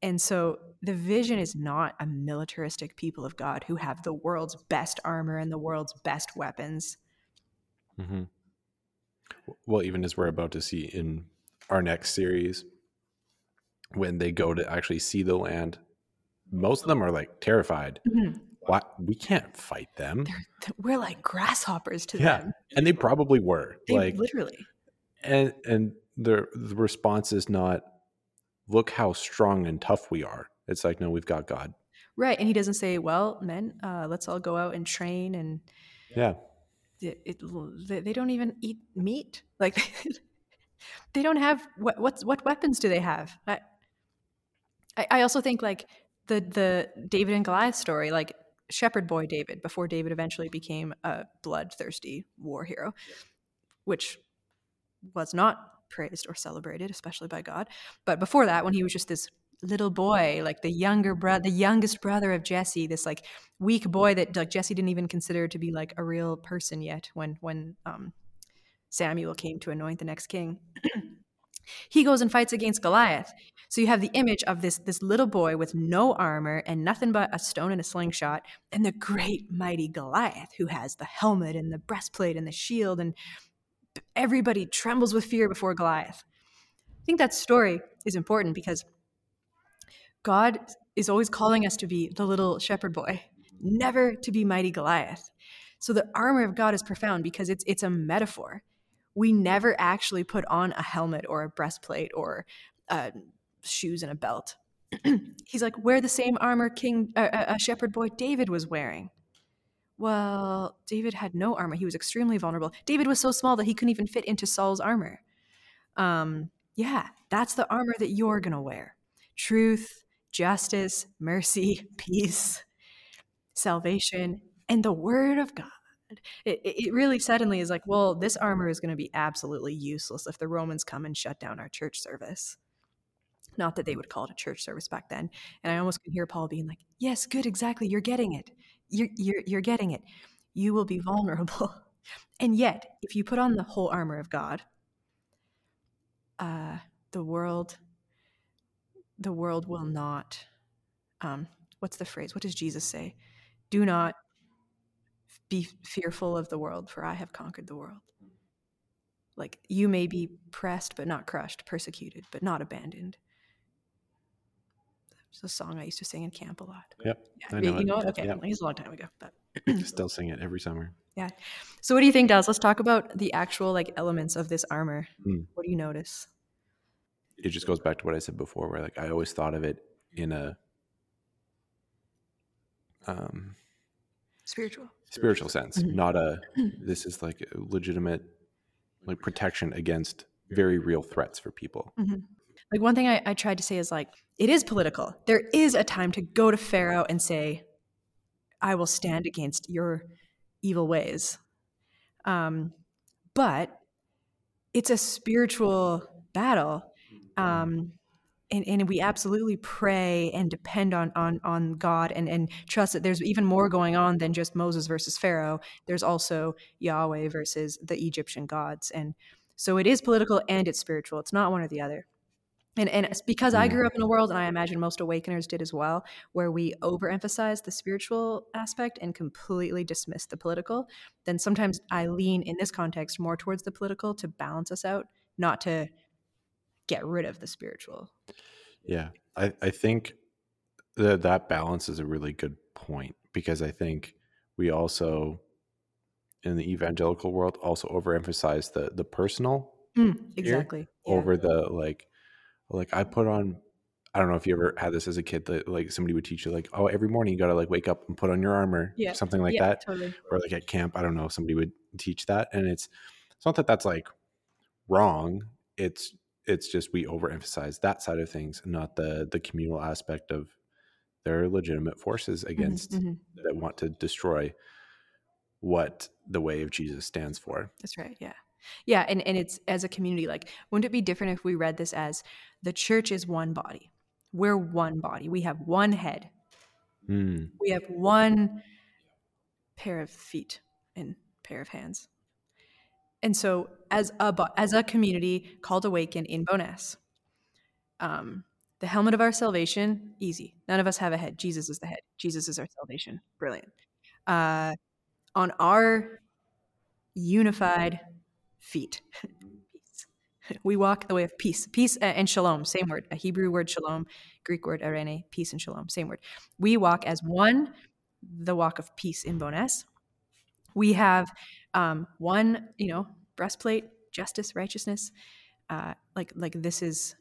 And so the vision is not a militaristic people of God who have the world's best armor and the world's best weapons. Mm-hmm. Well, even as we're about to see in our next series, when they go to actually see the land, most of them are like terrified. Mm-hmm. Why we can't fight them? They're, we're like grasshoppers to them. yeah, them. and they probably were they like literally. And and the the response is not look how strong and tough we are. It's like, no, we've got God. Right. And he doesn't say, well, men, uh, let's all go out and train. And yeah, it, it, they don't even eat meat. Like they don't have what, what, what weapons do they have? I, I also think like the, the David and Goliath story, like shepherd boy David, before David eventually became a bloodthirsty war hero, which was not praised or celebrated, especially by God. But before that, when he was just this little boy, like the younger brother, the youngest brother of Jesse, this like weak boy that like Jesse didn't even consider to be like a real person yet when when um, Samuel came to anoint the next king. he goes and fights against Goliath. So you have the image of this this little boy with no armor and nothing but a stone and a slingshot, and the great mighty Goliath who has the helmet and the breastplate and the shield and everybody trembles with fear before Goliath. I think that story is important because God is always calling us to be the little shepherd boy, never to be mighty Goliath. So the armor of God is profound because it's it's a metaphor. We never actually put on a helmet or a breastplate or uh, shoes and a belt. He's like, wear the same armor King, uh, a shepherd boy David was wearing. Well, David had no armor. He was extremely vulnerable. David was so small that he couldn't even fit into Saul's armor. Um, yeah, that's the armor that you're going to wear truth, justice, mercy, peace, salvation, and the word of God. It, it really suddenly is like, well, this armor is going to be absolutely useless if the Romans come and shut down our church service. Not that they would call it a church service back then. And I almost can hear Paul being like, yes, good, exactly. You're getting it you're, you're, you're getting it. You will be vulnerable. And yet, if you put on the whole armor of God, uh, the world, the world will not. Um, what's the phrase? What does Jesus say? Do not be fearful of the world, for I have conquered the world. Like you may be pressed but not crushed, persecuted but not abandoned. It's a song I used to sing in camp a lot. Yep. Yeah. know you know it? Okay. Yep. It's a long time ago, but still sing it every summer. Yeah. So what do you think, Dallas? Let's talk about the actual like elements of this armor. Mm. What do you notice? It just goes back to what I said before, where like I always thought of it in a um spiritual spiritual sense, mm-hmm. not a this is like a legitimate like protection against very real threats for people. Mm-hmm. Like one thing I, I tried to say is like, it is political. There is a time to go to Pharaoh and say, I will stand against your evil ways. Um, but it's a spiritual battle. Um, and, and we absolutely pray and depend on on on God and and trust that there's even more going on than just Moses versus Pharaoh. There's also Yahweh versus the Egyptian gods, and so it is political and it's spiritual. It's not one or the other. And and because I grew up in a world, and I imagine most awakeners did as well, where we overemphasize the spiritual aspect and completely dismiss the political, then sometimes I lean in this context more towards the political to balance us out, not to get rid of the spiritual. Yeah, I, I think that that balance is a really good point because I think we also in the evangelical world also overemphasize the the personal mm, exactly yeah. over the like like I put on I don't know if you ever had this as a kid that like somebody would teach you like oh every morning you got to like wake up and put on your armor yeah. something like yeah, that totally. or like at camp I don't know somebody would teach that and it's it's not that that's like wrong it's it's just we overemphasize that side of things, not the the communal aspect of there are legitimate forces mm-hmm, against mm-hmm. that want to destroy what the way of Jesus stands for. That's right. Yeah. Yeah. And, and it's as a community, like, wouldn't it be different if we read this as the church is one body? We're one body. We have one head. Mm. We have one pair of feet and pair of hands. And so, as a as a community called Awaken in Bowness, um, the helmet of our salvation, easy. None of us have a head. Jesus is the head. Jesus is our salvation. Brilliant. Uh, on our unified feet, peace. We walk the way of peace. Peace and shalom, same word. A Hebrew word shalom, Greek word eirene, peace and shalom, same word. We walk as one, the walk of peace in Bowness. We have um, one, you know, breastplate, justice, righteousness. Uh, like like this is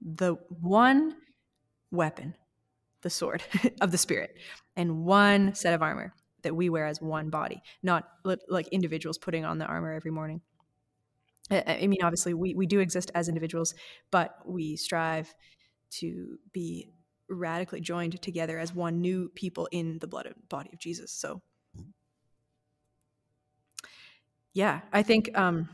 the one weapon, the sword of the spirit, and one set of armor that we wear as one body, not like individuals putting on the armor every morning. I mean, obviously, we, we do exist as individuals, but we strive to be radically joined together as one new people in the blood and body of Jesus. So yeah, I think um,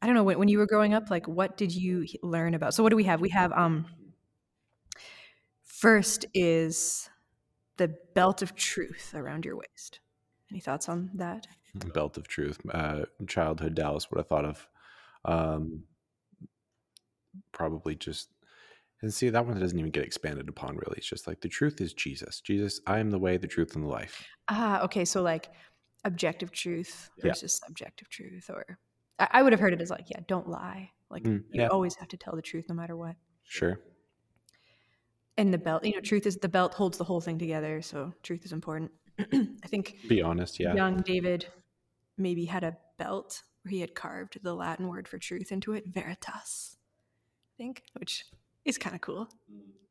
I don't know when, when you were growing up, like what did you learn about? So what do we have? We have um, first is the belt of truth around your waist. Any thoughts on that? Belt of truth. Uh, childhood Dallas would have thought of um, probably just and see that one doesn't even get expanded upon really. It's just like the truth is Jesus. Jesus, I am the way, the truth, and the life. Ah, okay. So like objective truth versus yeah. subjective truth or I, I, would have heard it as like yeah don't lie like mm, you always have to tell the truth no matter what sure and the belt you know truth is the belt holds the whole thing together so truth is important i think be honest yeah young david maybe had a belt where he had carved the latin word for truth into it veritas i think which is kind of cool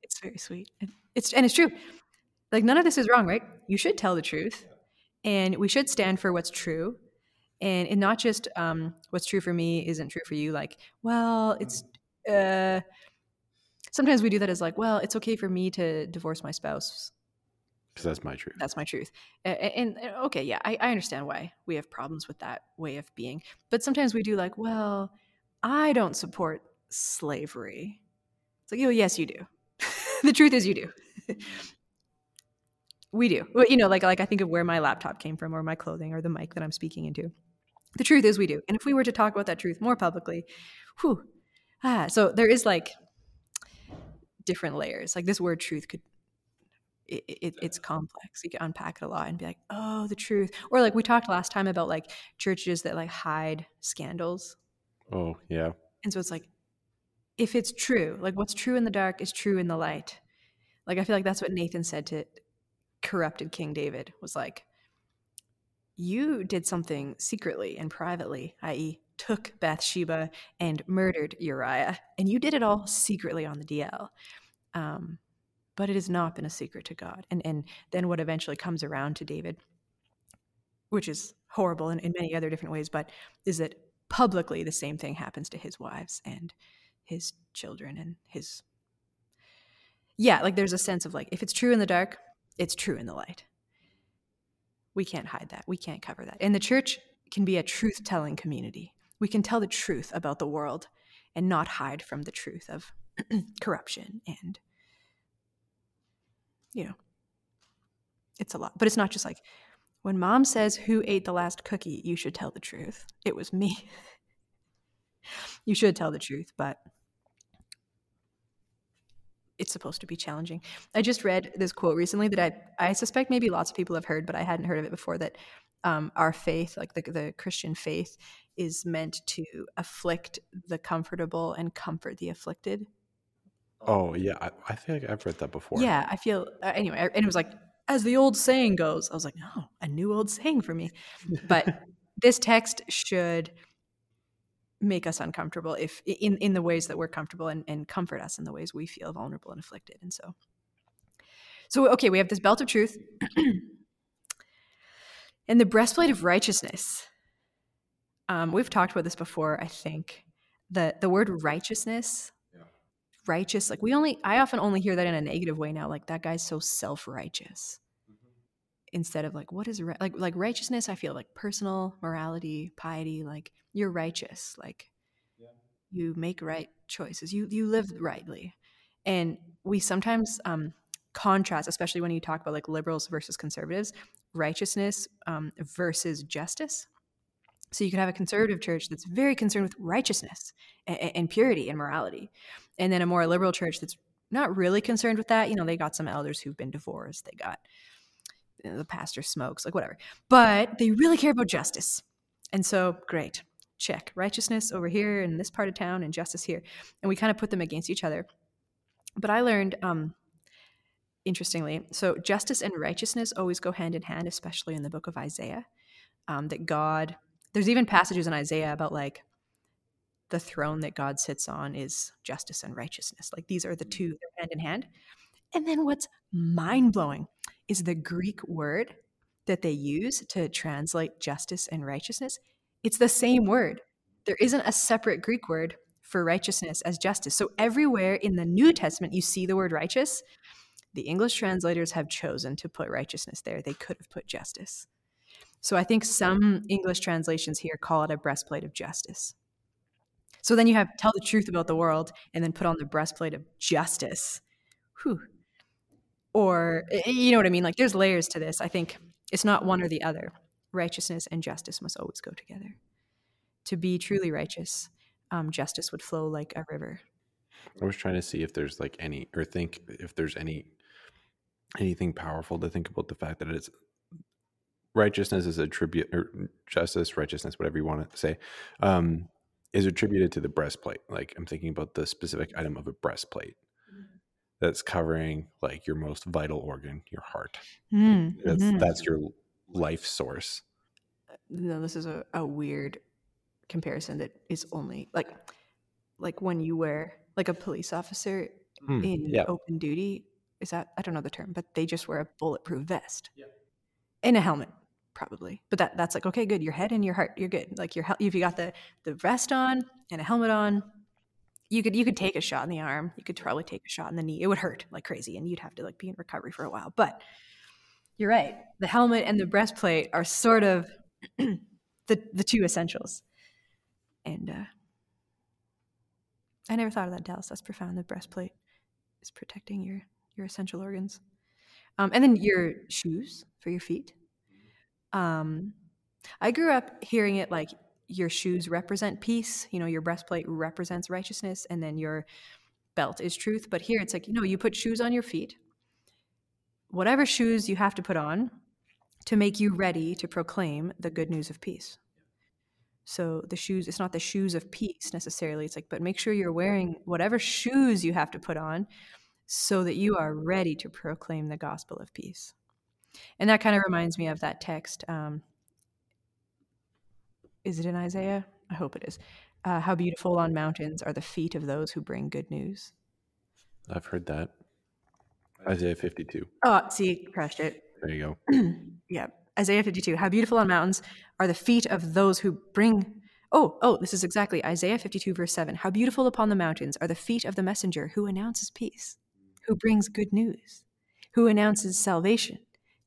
it's very sweet and it's and it's true. Like none of this is wrong right? You should tell the truth and we should stand for what's true and, and not just um, what's true for me isn't true for you like well it's uh, sometimes we do that as like well it's okay for me to divorce my spouse because that's my truth that's my truth and, and, okay yeah I, I understand why we have problems with that way of being but sometimes we do like well i don't support slavery it's like oh yes you do the truth is you do we do. Well, you know, like like I think of where my laptop came from, or my clothing, or the mic that I'm speaking into. The truth is, we do. And if we were to talk about that truth more publicly, whew, ah, so there is like different layers. Like this word "truth" could it, it, it's complex. You can unpack it a lot and be like, oh, the truth. Or like we talked last time about like churches that like hide scandals. Oh yeah. And so it's like, if it's true, like what's true in the dark is true in the light. Like I feel like that's what Nathan said to corrupted King David was like, You did something secretly and privately, i.e., took Bathsheba and murdered Uriah, and you did it all secretly on the DL. Um, but it has not been a secret to God. And, and then what eventually comes around to David, which is horrible in, in many other different ways, but is that publicly the same thing happens to his wives and his children and his yeah like there's a sense of like if it's true in the dark it's true in the light. We can't hide that. We can't cover that. And the church can be a truth telling community. We can tell the truth about the world and not hide from the truth of corruption and you know it's a lot but it's not just like when mom says who ate the last cookie you should tell the truth it was me you should tell the truth but it's supposed to be challenging. I just read this quote recently that I I suspect maybe lots of people have heard, but I hadn't heard of it before. That um, our faith, like the the Christian faith, is meant to afflict the comfortable and comfort the afflicted. Oh yeah, I, I feel like I've read that before. Yeah, I feel uh, anyway, and it was like as the old saying goes. I was like, oh, a new old saying for me. But this text should make us uncomfortable if in in the ways that we're comfortable and, and comfort us in the ways we feel vulnerable and afflicted and so so okay we have this belt of truth and the breastplate of righteousness um, we've talked about this before i think the the word righteousness. Righteous like we only i often only hear that in a negative way now like that guy's so self-righteous mm-hmm. instead of like what is like like righteousness i feel like personal morality piety like you're righteous like yeah. you make right choices you you live rightly and we sometimes um, contrast especially when you talk about like liberals versus conservatives righteousness um, versus justice so you can have a conservative church that's very concerned with righteousness and, and purity and morality and then a more liberal church that's not really concerned with that you know they got some elders who've been divorced they got you know, the pastor smokes like whatever. But they really care about justice and so great check righteousness over here in this part of town and justice here and we kind of put them against each other. But i learned um, interestingly so justice and righteousness always go hand in hand especially in the book of isaiah um, that god there's even passages in isaiah about like the throne that god sits on is justice and righteousness like these are the mm. two they're hand in hand and then what's mind-blowing is the greek word that they use to translate justice and righteousness it's the same word. There isn't a separate Greek word for righteousness as justice. So everywhere in the New Testament you see the word righteous, the English translators have chosen to put righteousness there. They could have put justice. So I think some English translations here call it a breastplate of justice. So then you have tell the truth about the world and then put on the breastplate of justice. Whew. Or, you know what I mean? Like there's layers to this. I think it's not one or the other righteousness and justice must always go together. To be truly righteous, um, justice would flow like a river. I was trying to see if there's like any, or think if there's any anything powerful to think about the fact that it's righteousness is attribute or justice, righteousness, whatever you want to say, um, is attributed to the breastplate. Like I'm thinking about the specific item of a breastplate mm-hmm. that's covering like your most vital organ, your heart. Mm, that's mm-hmm. that's your life source. No, this is a, a weird comparison that is only like like when you wear like a police officer mm, in yeah. open duty. Is that I don't know the term, but they just wear a bulletproof vest yeah. and a helmet probably. But that that's like okay, good. Your head and your heart, you're good. Like your if you got the the vest on and a helmet on, you could you could take a shot in the arm. You could probably take a shot in the knee. It would hurt like crazy, and you'd have to like be in recovery for a while. But you're right. The helmet and the breastplate are sort of the the two essentials. And uh, I never thought of that, Dallas. That's profound. The breastplate is protecting your your essential organs, um, and then your shoes for your feet. Um, I grew up hearing it like your shoes represent peace. You know, your breastplate represents righteousness, and then your belt is truth. But here it's like you know, you put shoes on your feet whatever shoes you have to put on to make you ready to proclaim the good news of peace. So the shoes, it's not the shoes of peace necessarily. It's like, but make sure you're wearing whatever shoes you have to put on so that you are ready to proclaim the gospel of peace. And that kind of reminds me of that text. Um, is it in Isaiah? I hope it is. Uh, How beautiful on mountains are the feet of those who bring good news. I've heard that. Isaiah 52. Oh, see, crushed it. There you go. yeah. Isaiah 52. How beautiful on mountains are the feet of those who bring. Oh, oh, this is exactly Isaiah 52, verse 7. How beautiful upon the mountains are the feet of the messenger who announces peace, who brings good news, who announces salvation,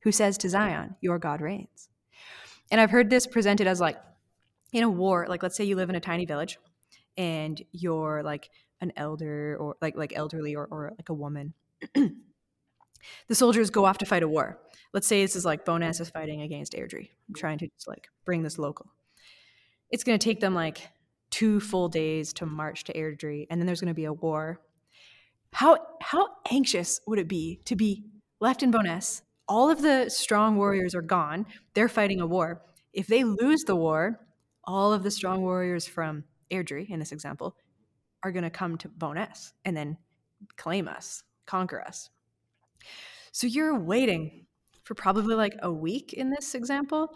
who says to Zion, Your God reigns. And I've heard this presented as like in a war, like let's say you live in a tiny village and you're like an elder or like like elderly or, or like a woman. the soldiers go off to fight a war. Let's say this is like Bowness is fighting against Airdrie. I'm trying to just like bring this local. It's to take them like two full days to march to Airdrie, and then there's to be a war. How how anxious would it be to be left in Bowness? All of the strong warriors are gone. They're fighting a war. If they lose the war, all of the strong warriors from Airdrie, in this example, are going to come to Bowness and then claim us, conquer us. So you're waiting for probably like a week in this example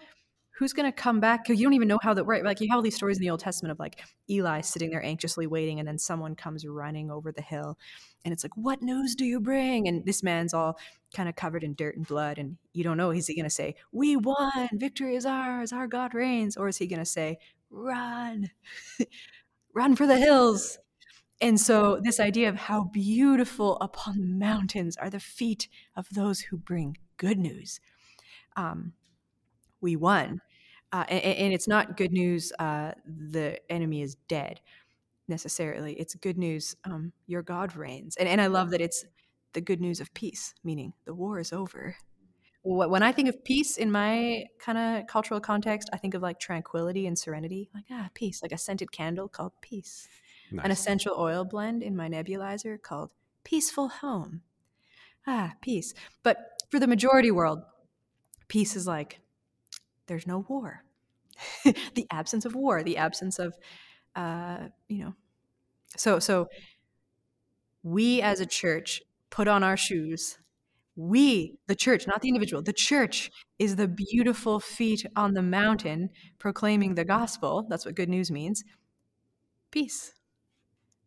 who's going to come back? Because you don't even know how that right. Like you have all these stories in the Old Testament of like Eli sitting there anxiously waiting, and then someone comes running over the hill, and it's like, "What news do you bring?" And this man's all kind of covered in dirt and blood, and you don't know. Is he going to say, "We won, victory is ours, our God reigns," or is he going to say, "Run, run for the hills"? And so, this idea of how beautiful upon the mountains are the feet of those who bring good news. Um, we won. Uh, and, and, it's not good news uh, the enemy is dead necessarily. It's good news um, your God reigns. And, and I love that it's the good news of peace, meaning the war is over. When I think of peace in my kind of cultural context, I think of like tranquility and serenity, like ah, peace, like a scented candle called peace, nice. an essential oil blend in my nebulizer called peaceful home. Ah, peace. But for the majority world, peace is like there's no war. the absence of war, the absence of, uh, you know, so so we as a church put on our shoes. We, the church, not the individual, the church is the beautiful feet on the mountain proclaiming the gospel. That's what good news means. Peace,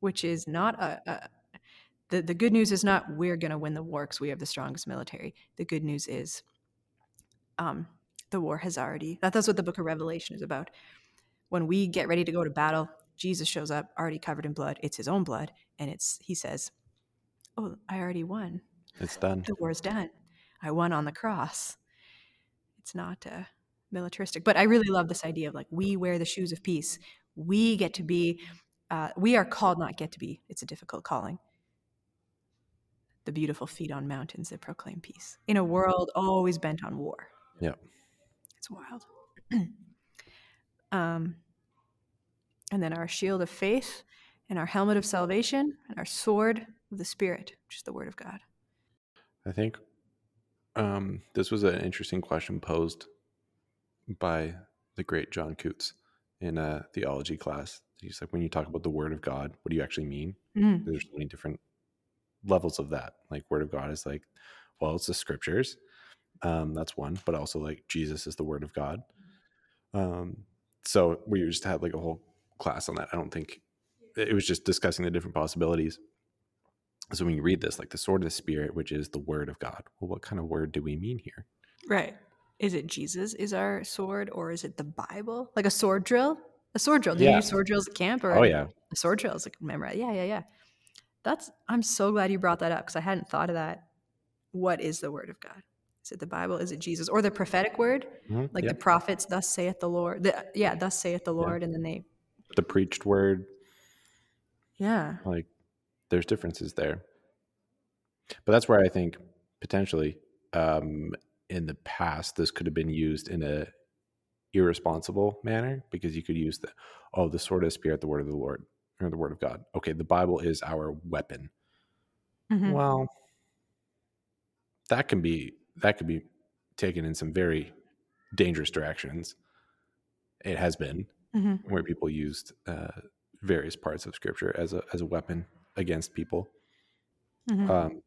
which is not a, a the, the good news is not we're going to win the war because we have the strongest military. The good news is um, the war has already that, that's what the book of revelation is about. When we get ready to go to battle jesus shows up already covered in blood. It's his own blood and it's he says oh i already won. It's done. The war's done. I won on the cross. It's not uh, militaristic but i really love this idea of like we wear the shoes of peace. We get to be uh, we are called not get to be. It's a difficult calling. The beautiful feet on mountains that proclaim peace. In a world always bent on war. Yeah it's wild. um, and then our shield of faith, and our helmet of salvation, and our sword of the Spirit, which is the Word of God. I think um, this was an interesting question posed by the great John Coutts in a theology class. He's like, when you talk about the Word of God, what do you actually mean? Mm. There's so many different levels of that. Like, Word of God is like, well, it's the scriptures um, that's one, but also like Jesus is the word of God. Um, so we just had like a whole class on that. I don't think it was just discussing the different possibilities. So when you read this, like the sword of the spirit, which is the word of God, well, what kind of word do we mean here? Right. Is it Jesus is our sword, or is it the Bible? Like a sword drill? A sword drill. Do yeah. you use sword drills at camp? Or oh yeah, a sword drill is like memorize. Yeah, yeah, yeah. That's. I'm so glad you brought that up because I hadn't thought of that. What is the word of God? Is it the Bible? Is it Jesus? Or the prophetic word? Mm-hmm. Like the prophets, thus saith the Lord. The, yeah, thus saith the Lord. Yeah. And then they. The preached word. Yeah. Like there's differences there. But that's where I think potentially um, in the past, this could have been used in a irresponsible manner because you could use the, oh, the sword of the spirit, the word of the Lord, or the word of God. Okay, the Bible is our weapon. Mm-hmm. Well, that can be that could be taken in some very dangerous directions. It has been mm-hmm. where people used uh, various parts of scripture as a as a weapon against people. Mm-hmm. Um,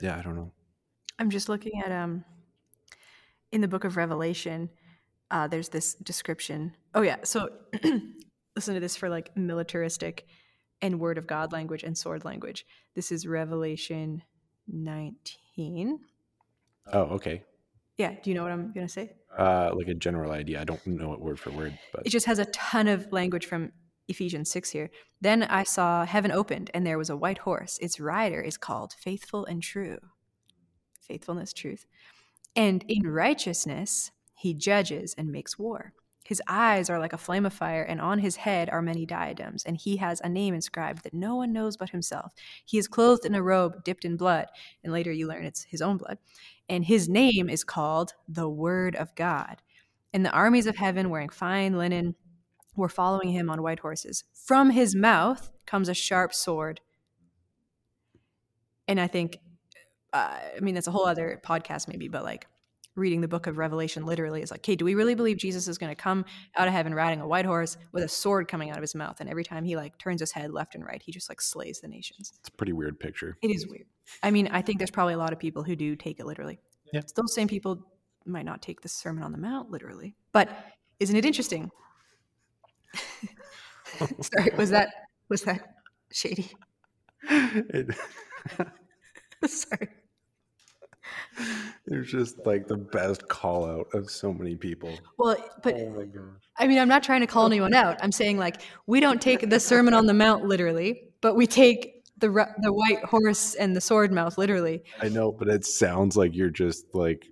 yeah, I don't know. I'm just looking at um in the book of Revelation. Uh, there's this description. Oh yeah, so listen to this for like militaristic and word of God language and sword language. This is Revelation 19 Oh, okay. Yeah. Do you know what I'm going to say? Uh, like a general idea. I don't know it word for word, but it just has a ton of language from Ephesians 6 here. Then I saw heaven opened, and there was a white horse. Its rider is called Faithful and True. Faithfulness, truth. And in righteousness, he judges and makes war. His eyes are like a flame of fire, and on his head are many diadems, and he has a name inscribed that no one knows but himself. He is clothed in a robe dipped in blood, and later you learn it's his own blood. And his name is called the Word of God. And the armies of heaven, wearing fine linen, were following him on white horses. From his mouth comes a sharp sword. And I think, uh, I mean, that's a whole other podcast, maybe, but like, reading the book of Revelation literally is like, okay, do we really believe Jesus is going to come out of heaven riding a white horse with a sword coming out of his mouth? And every time he like turns his head left and right, he just like slays the nations. It's a pretty weird picture. It is weird. I mean, I think there's probably a lot of people who do take it literally. Yeah. Those same people might not take the Sermon on the Mount literally. But isn't it interesting? Sorry, was that was that shady? It, Sorry. it's just like the best call out of so many people. Well, but oh. I mean, I'm not trying to call anyone out. I'm saying like we don't take the Sermon on the Mount literally, but we take the the white horse and the sword mouth literally. I know, but it sounds like you're just like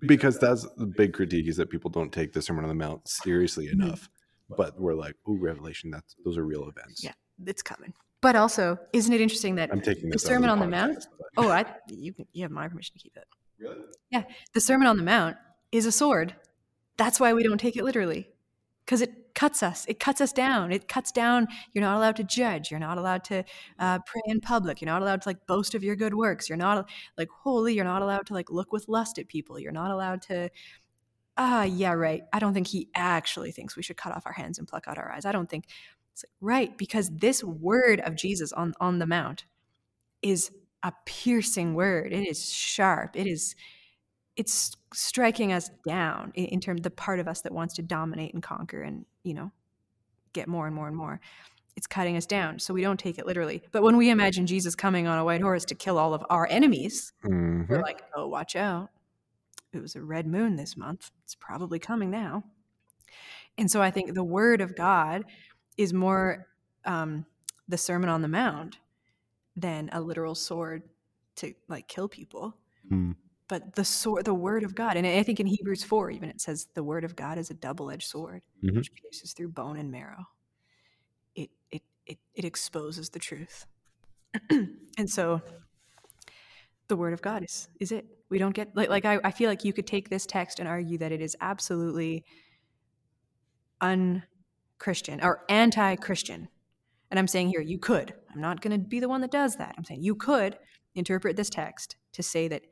because that's the big critique is that people don't take the Sermon on the Mount seriously Mm-hmm. enough. But we're like, ooh, Revelation, that's those are real events. Yeah, it's coming. But also, isn't it interesting that I'm taking the this out of Sermon on the podcast, Mount? Oh, I you you have my permission to keep it. Really? Yeah, the Sermon on the Mount is a sword. That's why we don't take it literally, because it cuts us. It cuts us down. It cuts down. You're not allowed to judge. You're not allowed to uh, pray in public. You're not allowed to like boast of your good works. You're not like holy. You're not allowed to like look with lust at people. You're not allowed to. Ah, yeah, right. I don't think he actually thinks we should cut off our hands and pluck out our eyes. I don't think it's like, right because this word of Jesus on on the mount is a piercing word. It is sharp. It is it's striking us down in, in terms of the part of us that wants to dominate and conquer and you know get more and more and more it's cutting us down so we don't take it literally but when we imagine jesus coming on a white horse to kill all of our enemies Mhm. we're like oh watch out it was a red moon this month it's probably coming now and so i think the word of god is more um, the sermon on the mount than a literal sword to like kill people. Hmm. but the sword the word of god and i think in hebrews 4 even it says the word of god is a double-edged sword Mhm. which pierces through bone and marrow. It it it, it exposes the truth. And so the word of god is is it. We don't get like like I, I feel like you could take this text and argue that it is absolutely unchristian or anti-christian. And i'm saying here you could. I'm not going to be the one that does that. I'm saying you could interpret this text to say that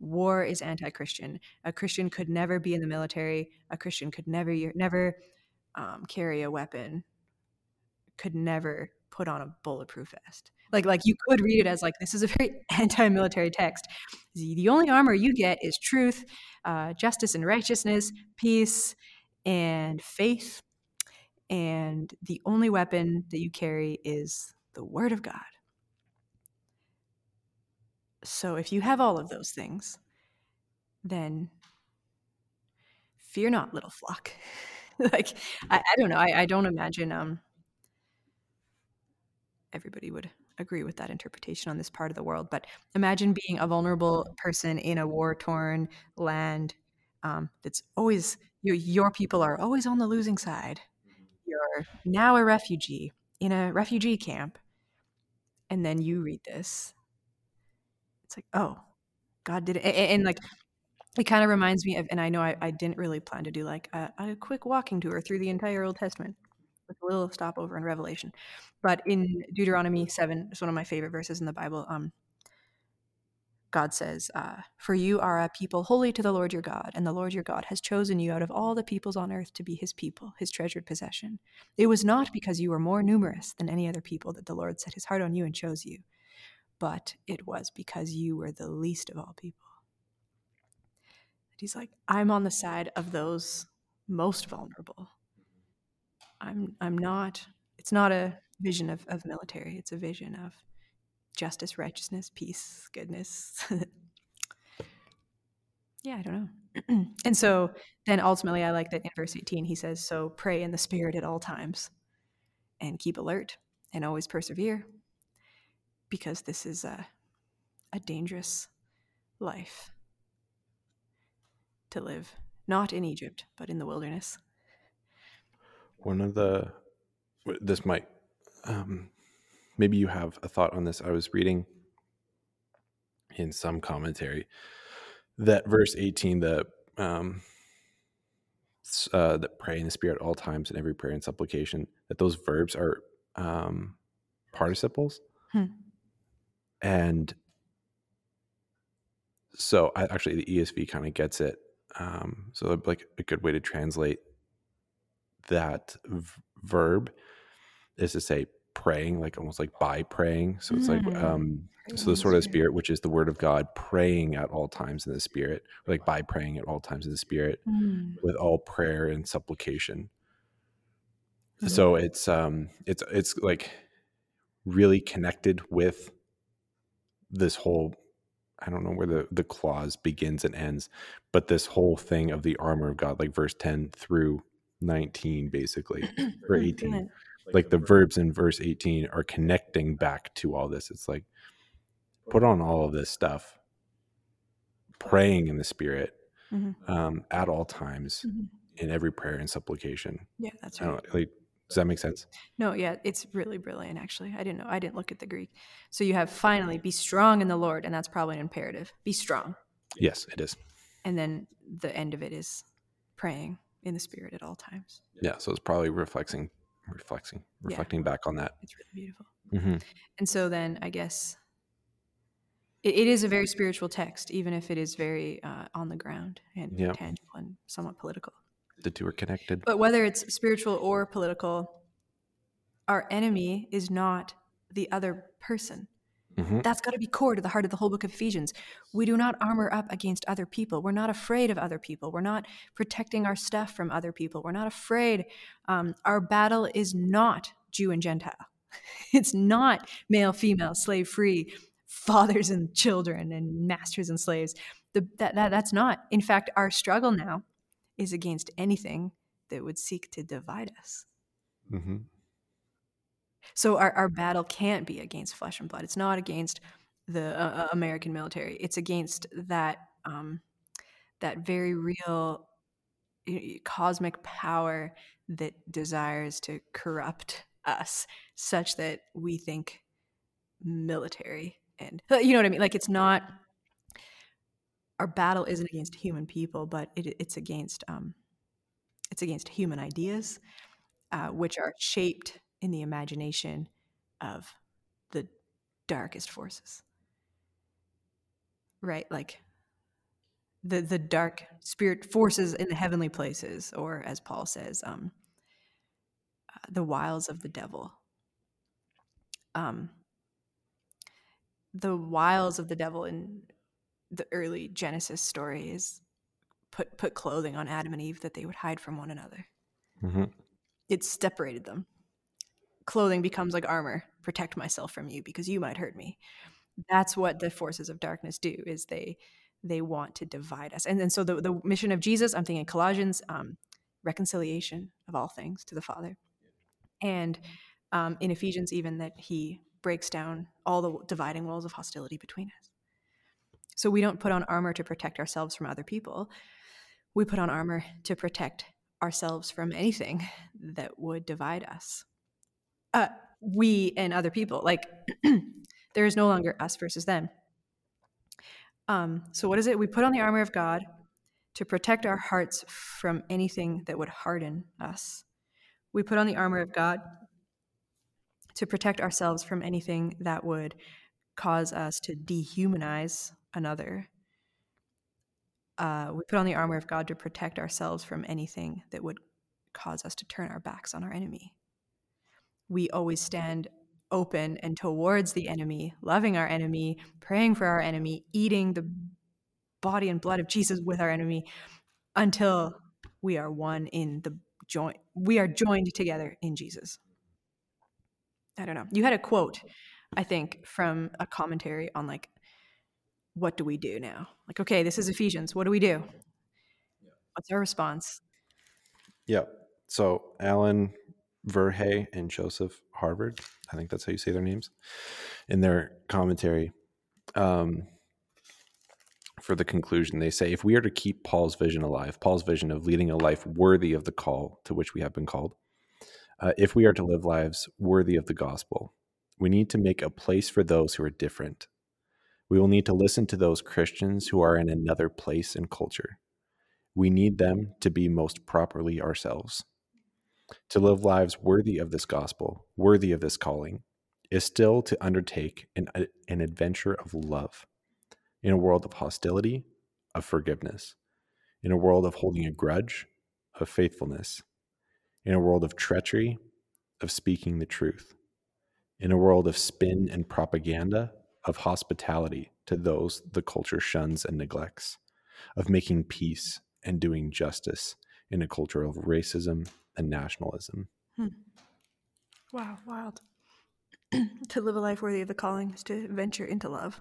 war is anti-christian. A christian could never be in the military. A christian could never never um, carry a weapon. Could never put on a bulletproof vest. Like like you could read it as like this is a very anti-military text. The only armor you get is truth uh, justice and righteousness peace and faith and the only weapon that you carry is the word of god so if you have all of those things, then fear not, little flock. like I, I don't know. I, I don't imagine um everybody would agree with that interpretation on this part of the world. But imagine being a vulnerable person in a war torn land um, that's always your your people are always on the losing side. You're now a refugee in a refugee camp, and then you read this. It's like oh god did it. And, and, like it kind of reminds me of and i know i, I didn't really plan to do like a, a, quick walking tour through the entire old testament with a little stopover in revelation. But in deuteronomy 7 it's one of my favorite verses in the bible. Um god says uh, for you are a people holy to the lord your god and the lord your god has chosen you out of all the peoples on earth to be his people his treasured possession it was not because you were more numerous than any other people that the lord set his heart on you and chose you but it was because you were the least of all people. And He's like, I'm on the side of those most vulnerable. I'm I'm not it's not a vision of, of military, it's a vision of justice, righteousness, peace, goodness. yeah, I don't know. and so then ultimately I like that in verse 18 he says, So pray in the spirit at all times and keep alert and always persevere because this is a, a dangerous life to live, not in Egypt, but in the wilderness. One of the this might um, maybe you have a thought on this. I was reading in some commentary that verse 18 the um uh that pray in the spirit at all times in every prayer and supplication that those verbs are um participles Hmm. and so I, actually the esv kind of gets it um so like a good way to translate that v- verb is to say praying like almost like by praying so it's like Mm. um Pray so the sort of Spirit. which is the word of god praying at all times in the spirit like by praying at all times in the spirit Mm. with all prayer and supplication Mhm. so it's um it's it's like really connected with this whole i don't know where the the clause begins and ends but this whole thing of the armor of god like verse 10 through 19 basically or Mm, 18 brilliant. Like the verbs in verse 18 are connecting back to all this it's like put on all of this stuff praying in the spirit Mhm. um, at all times Mhm. in every prayer and supplication Yeah, that's right. like does that make sense No, yeah, it's really brilliant actually. I didn't know. I didn't look at the Greek. So you have finally be strong in the Lord, and that's probably an imperative. Be strong. yes it is And then the end of it is praying in the spirit at all times. yeah so it's probably reflecting reflecting Yeah. reflecting back on that It's really beautiful. hmm And so then I guess it, it is a very spiritual text, even if it is very uh, on the ground and Yeah. tangible and somewhat political. the two are connected But whether it's spiritual or political, our enemy is not the other person. Mhm. That's got to be core to the heart of the whole book of Ephesians. We do not armor up against other people. We're not afraid of other people. We're not protecting our stuff from other people. We're not afraid. Um, our battle is not Jew and Gentile. It's not male, female, slave free, fathers and children, and masters and slaves. The, that, that, that's not. In fact, our struggle now is against anything that would seek to divide us. Mhm. So our, our battle can't be against flesh and blood. It's not against the uh, uh, American military. It's against that um, that very real cosmic power that desires to corrupt us, such that we think military and uh, you know what I mean. Like it's not our battle isn't against human people, but it, it's against um, it's against human ideas, uh, which are shaped in the imagination of the darkest forces. Right, like the the dark spirit forces in the heavenly places, or as Paul says, um, uh, the wiles of the devil. Um, the wiles of the devil in the early Genesis story is put put clothing on Adam and Eve that they would hide from one another. Mhm. It separated them. Clothing becomes like armor. Protect myself from you because you might hurt me. That's what the forces of darkness do. Is they they want to divide us. And then so the the mission of Jesus, I'm thinking Colossians, um, reconciliation of all things to the Father, and um, in Ephesians even that he breaks down all the dividing walls of hostility between us. So we don't put on armor to protect ourselves from other people. We put on armor to protect ourselves from anything that would divide us. Uh, we and other people. Like there is no longer us versus them. Um, so what is it? We put on the armor of God to protect our hearts from anything that would harden us. We put on the armor of God to protect ourselves from anything that would cause us to dehumanize another. Uh, we put on the armor of God to protect ourselves from anything that would cause us to turn our backs on our enemy. We always stand open and towards the enemy, loving our enemy, praying for our enemy, eating the body and blood of Jesus with our enemy until we are one in the joint. We are joined together in Jesus. I don't know. You had a quote, I think, from a commentary on like, what do we do now? Like, okay, this is Ephesians. What do we do? What's our response? Yeah. So Allen Verhey and Joseph Harvard, I think that's how you say their names, in their commentary um, for the conclusion, they say if we are to keep Paul's vision alive, Paul's vision of leading a life worthy of the call to which we have been called, Uh, if we are to live lives worthy of the gospel, we need to make a place for those who are different. We will need to listen to those Christians who are in another place and culture. We need them to be most properly ourselves. To live lives worthy of this gospel, worthy of this calling, is still to undertake an, uh, an adventure of love in a world of hostility, of forgiveness, in a world of holding a grudge, of faithfulness, in a world of treachery, of speaking the truth, in a world of spin and propaganda, of hospitality to those the culture shuns and neglects, of making peace and doing justice in a culture of racism and nationalism. Hmm. Wow, wild. to live a life worthy of the calling is to venture into love.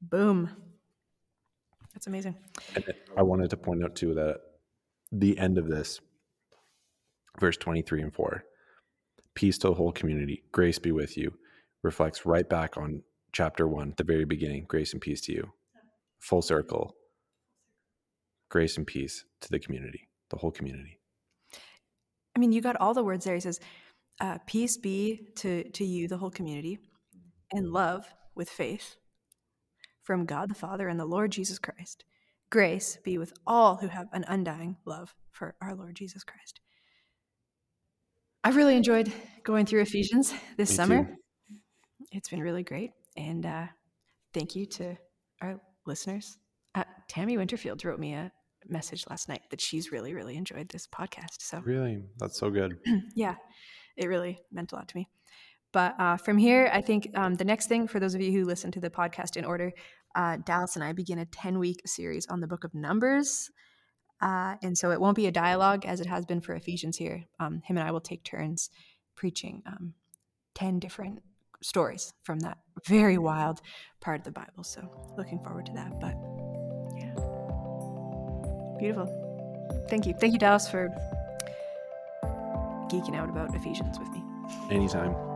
Boom. That's amazing. And I wanted to point out too that the end of this, verse 23 and 4, peace to the whole community, grace be with you, reflects right back on chapter one, the very beginning, grace and peace to you. Full circle, grace and peace to the community, the whole community. I mean, you got all the words there. He says, uh, peace be to, to you, the whole community, and love with faith from God the Father and the Lord Jesus Christ. Grace be with all who have an undying love for our Lord Jesus Christ. I've really enjoyed going through Ephesians this Me summer. Too. It's been really great. And uh, thank you to our listeners. Uh, Tammy Winterfield wrote me a message last night that she's really, really enjoyed this podcast. So, really, that's so good. yeah it really meant a lot to me. But uh, from here, I think um, the next thing for those of you who listen to the podcast in order, uh, Dallas and I begin a 10 week series on the book of Numbers. Uh, and so it won't be a dialogue as it has been for Ephesians here. Um, him and I will take turns preaching um, 10 different stories from that very wild part of the Bible. So looking forward to that. But beautiful. Thank you. Thank you, Dallas, for geeking out about Ephesians with me. Anytime.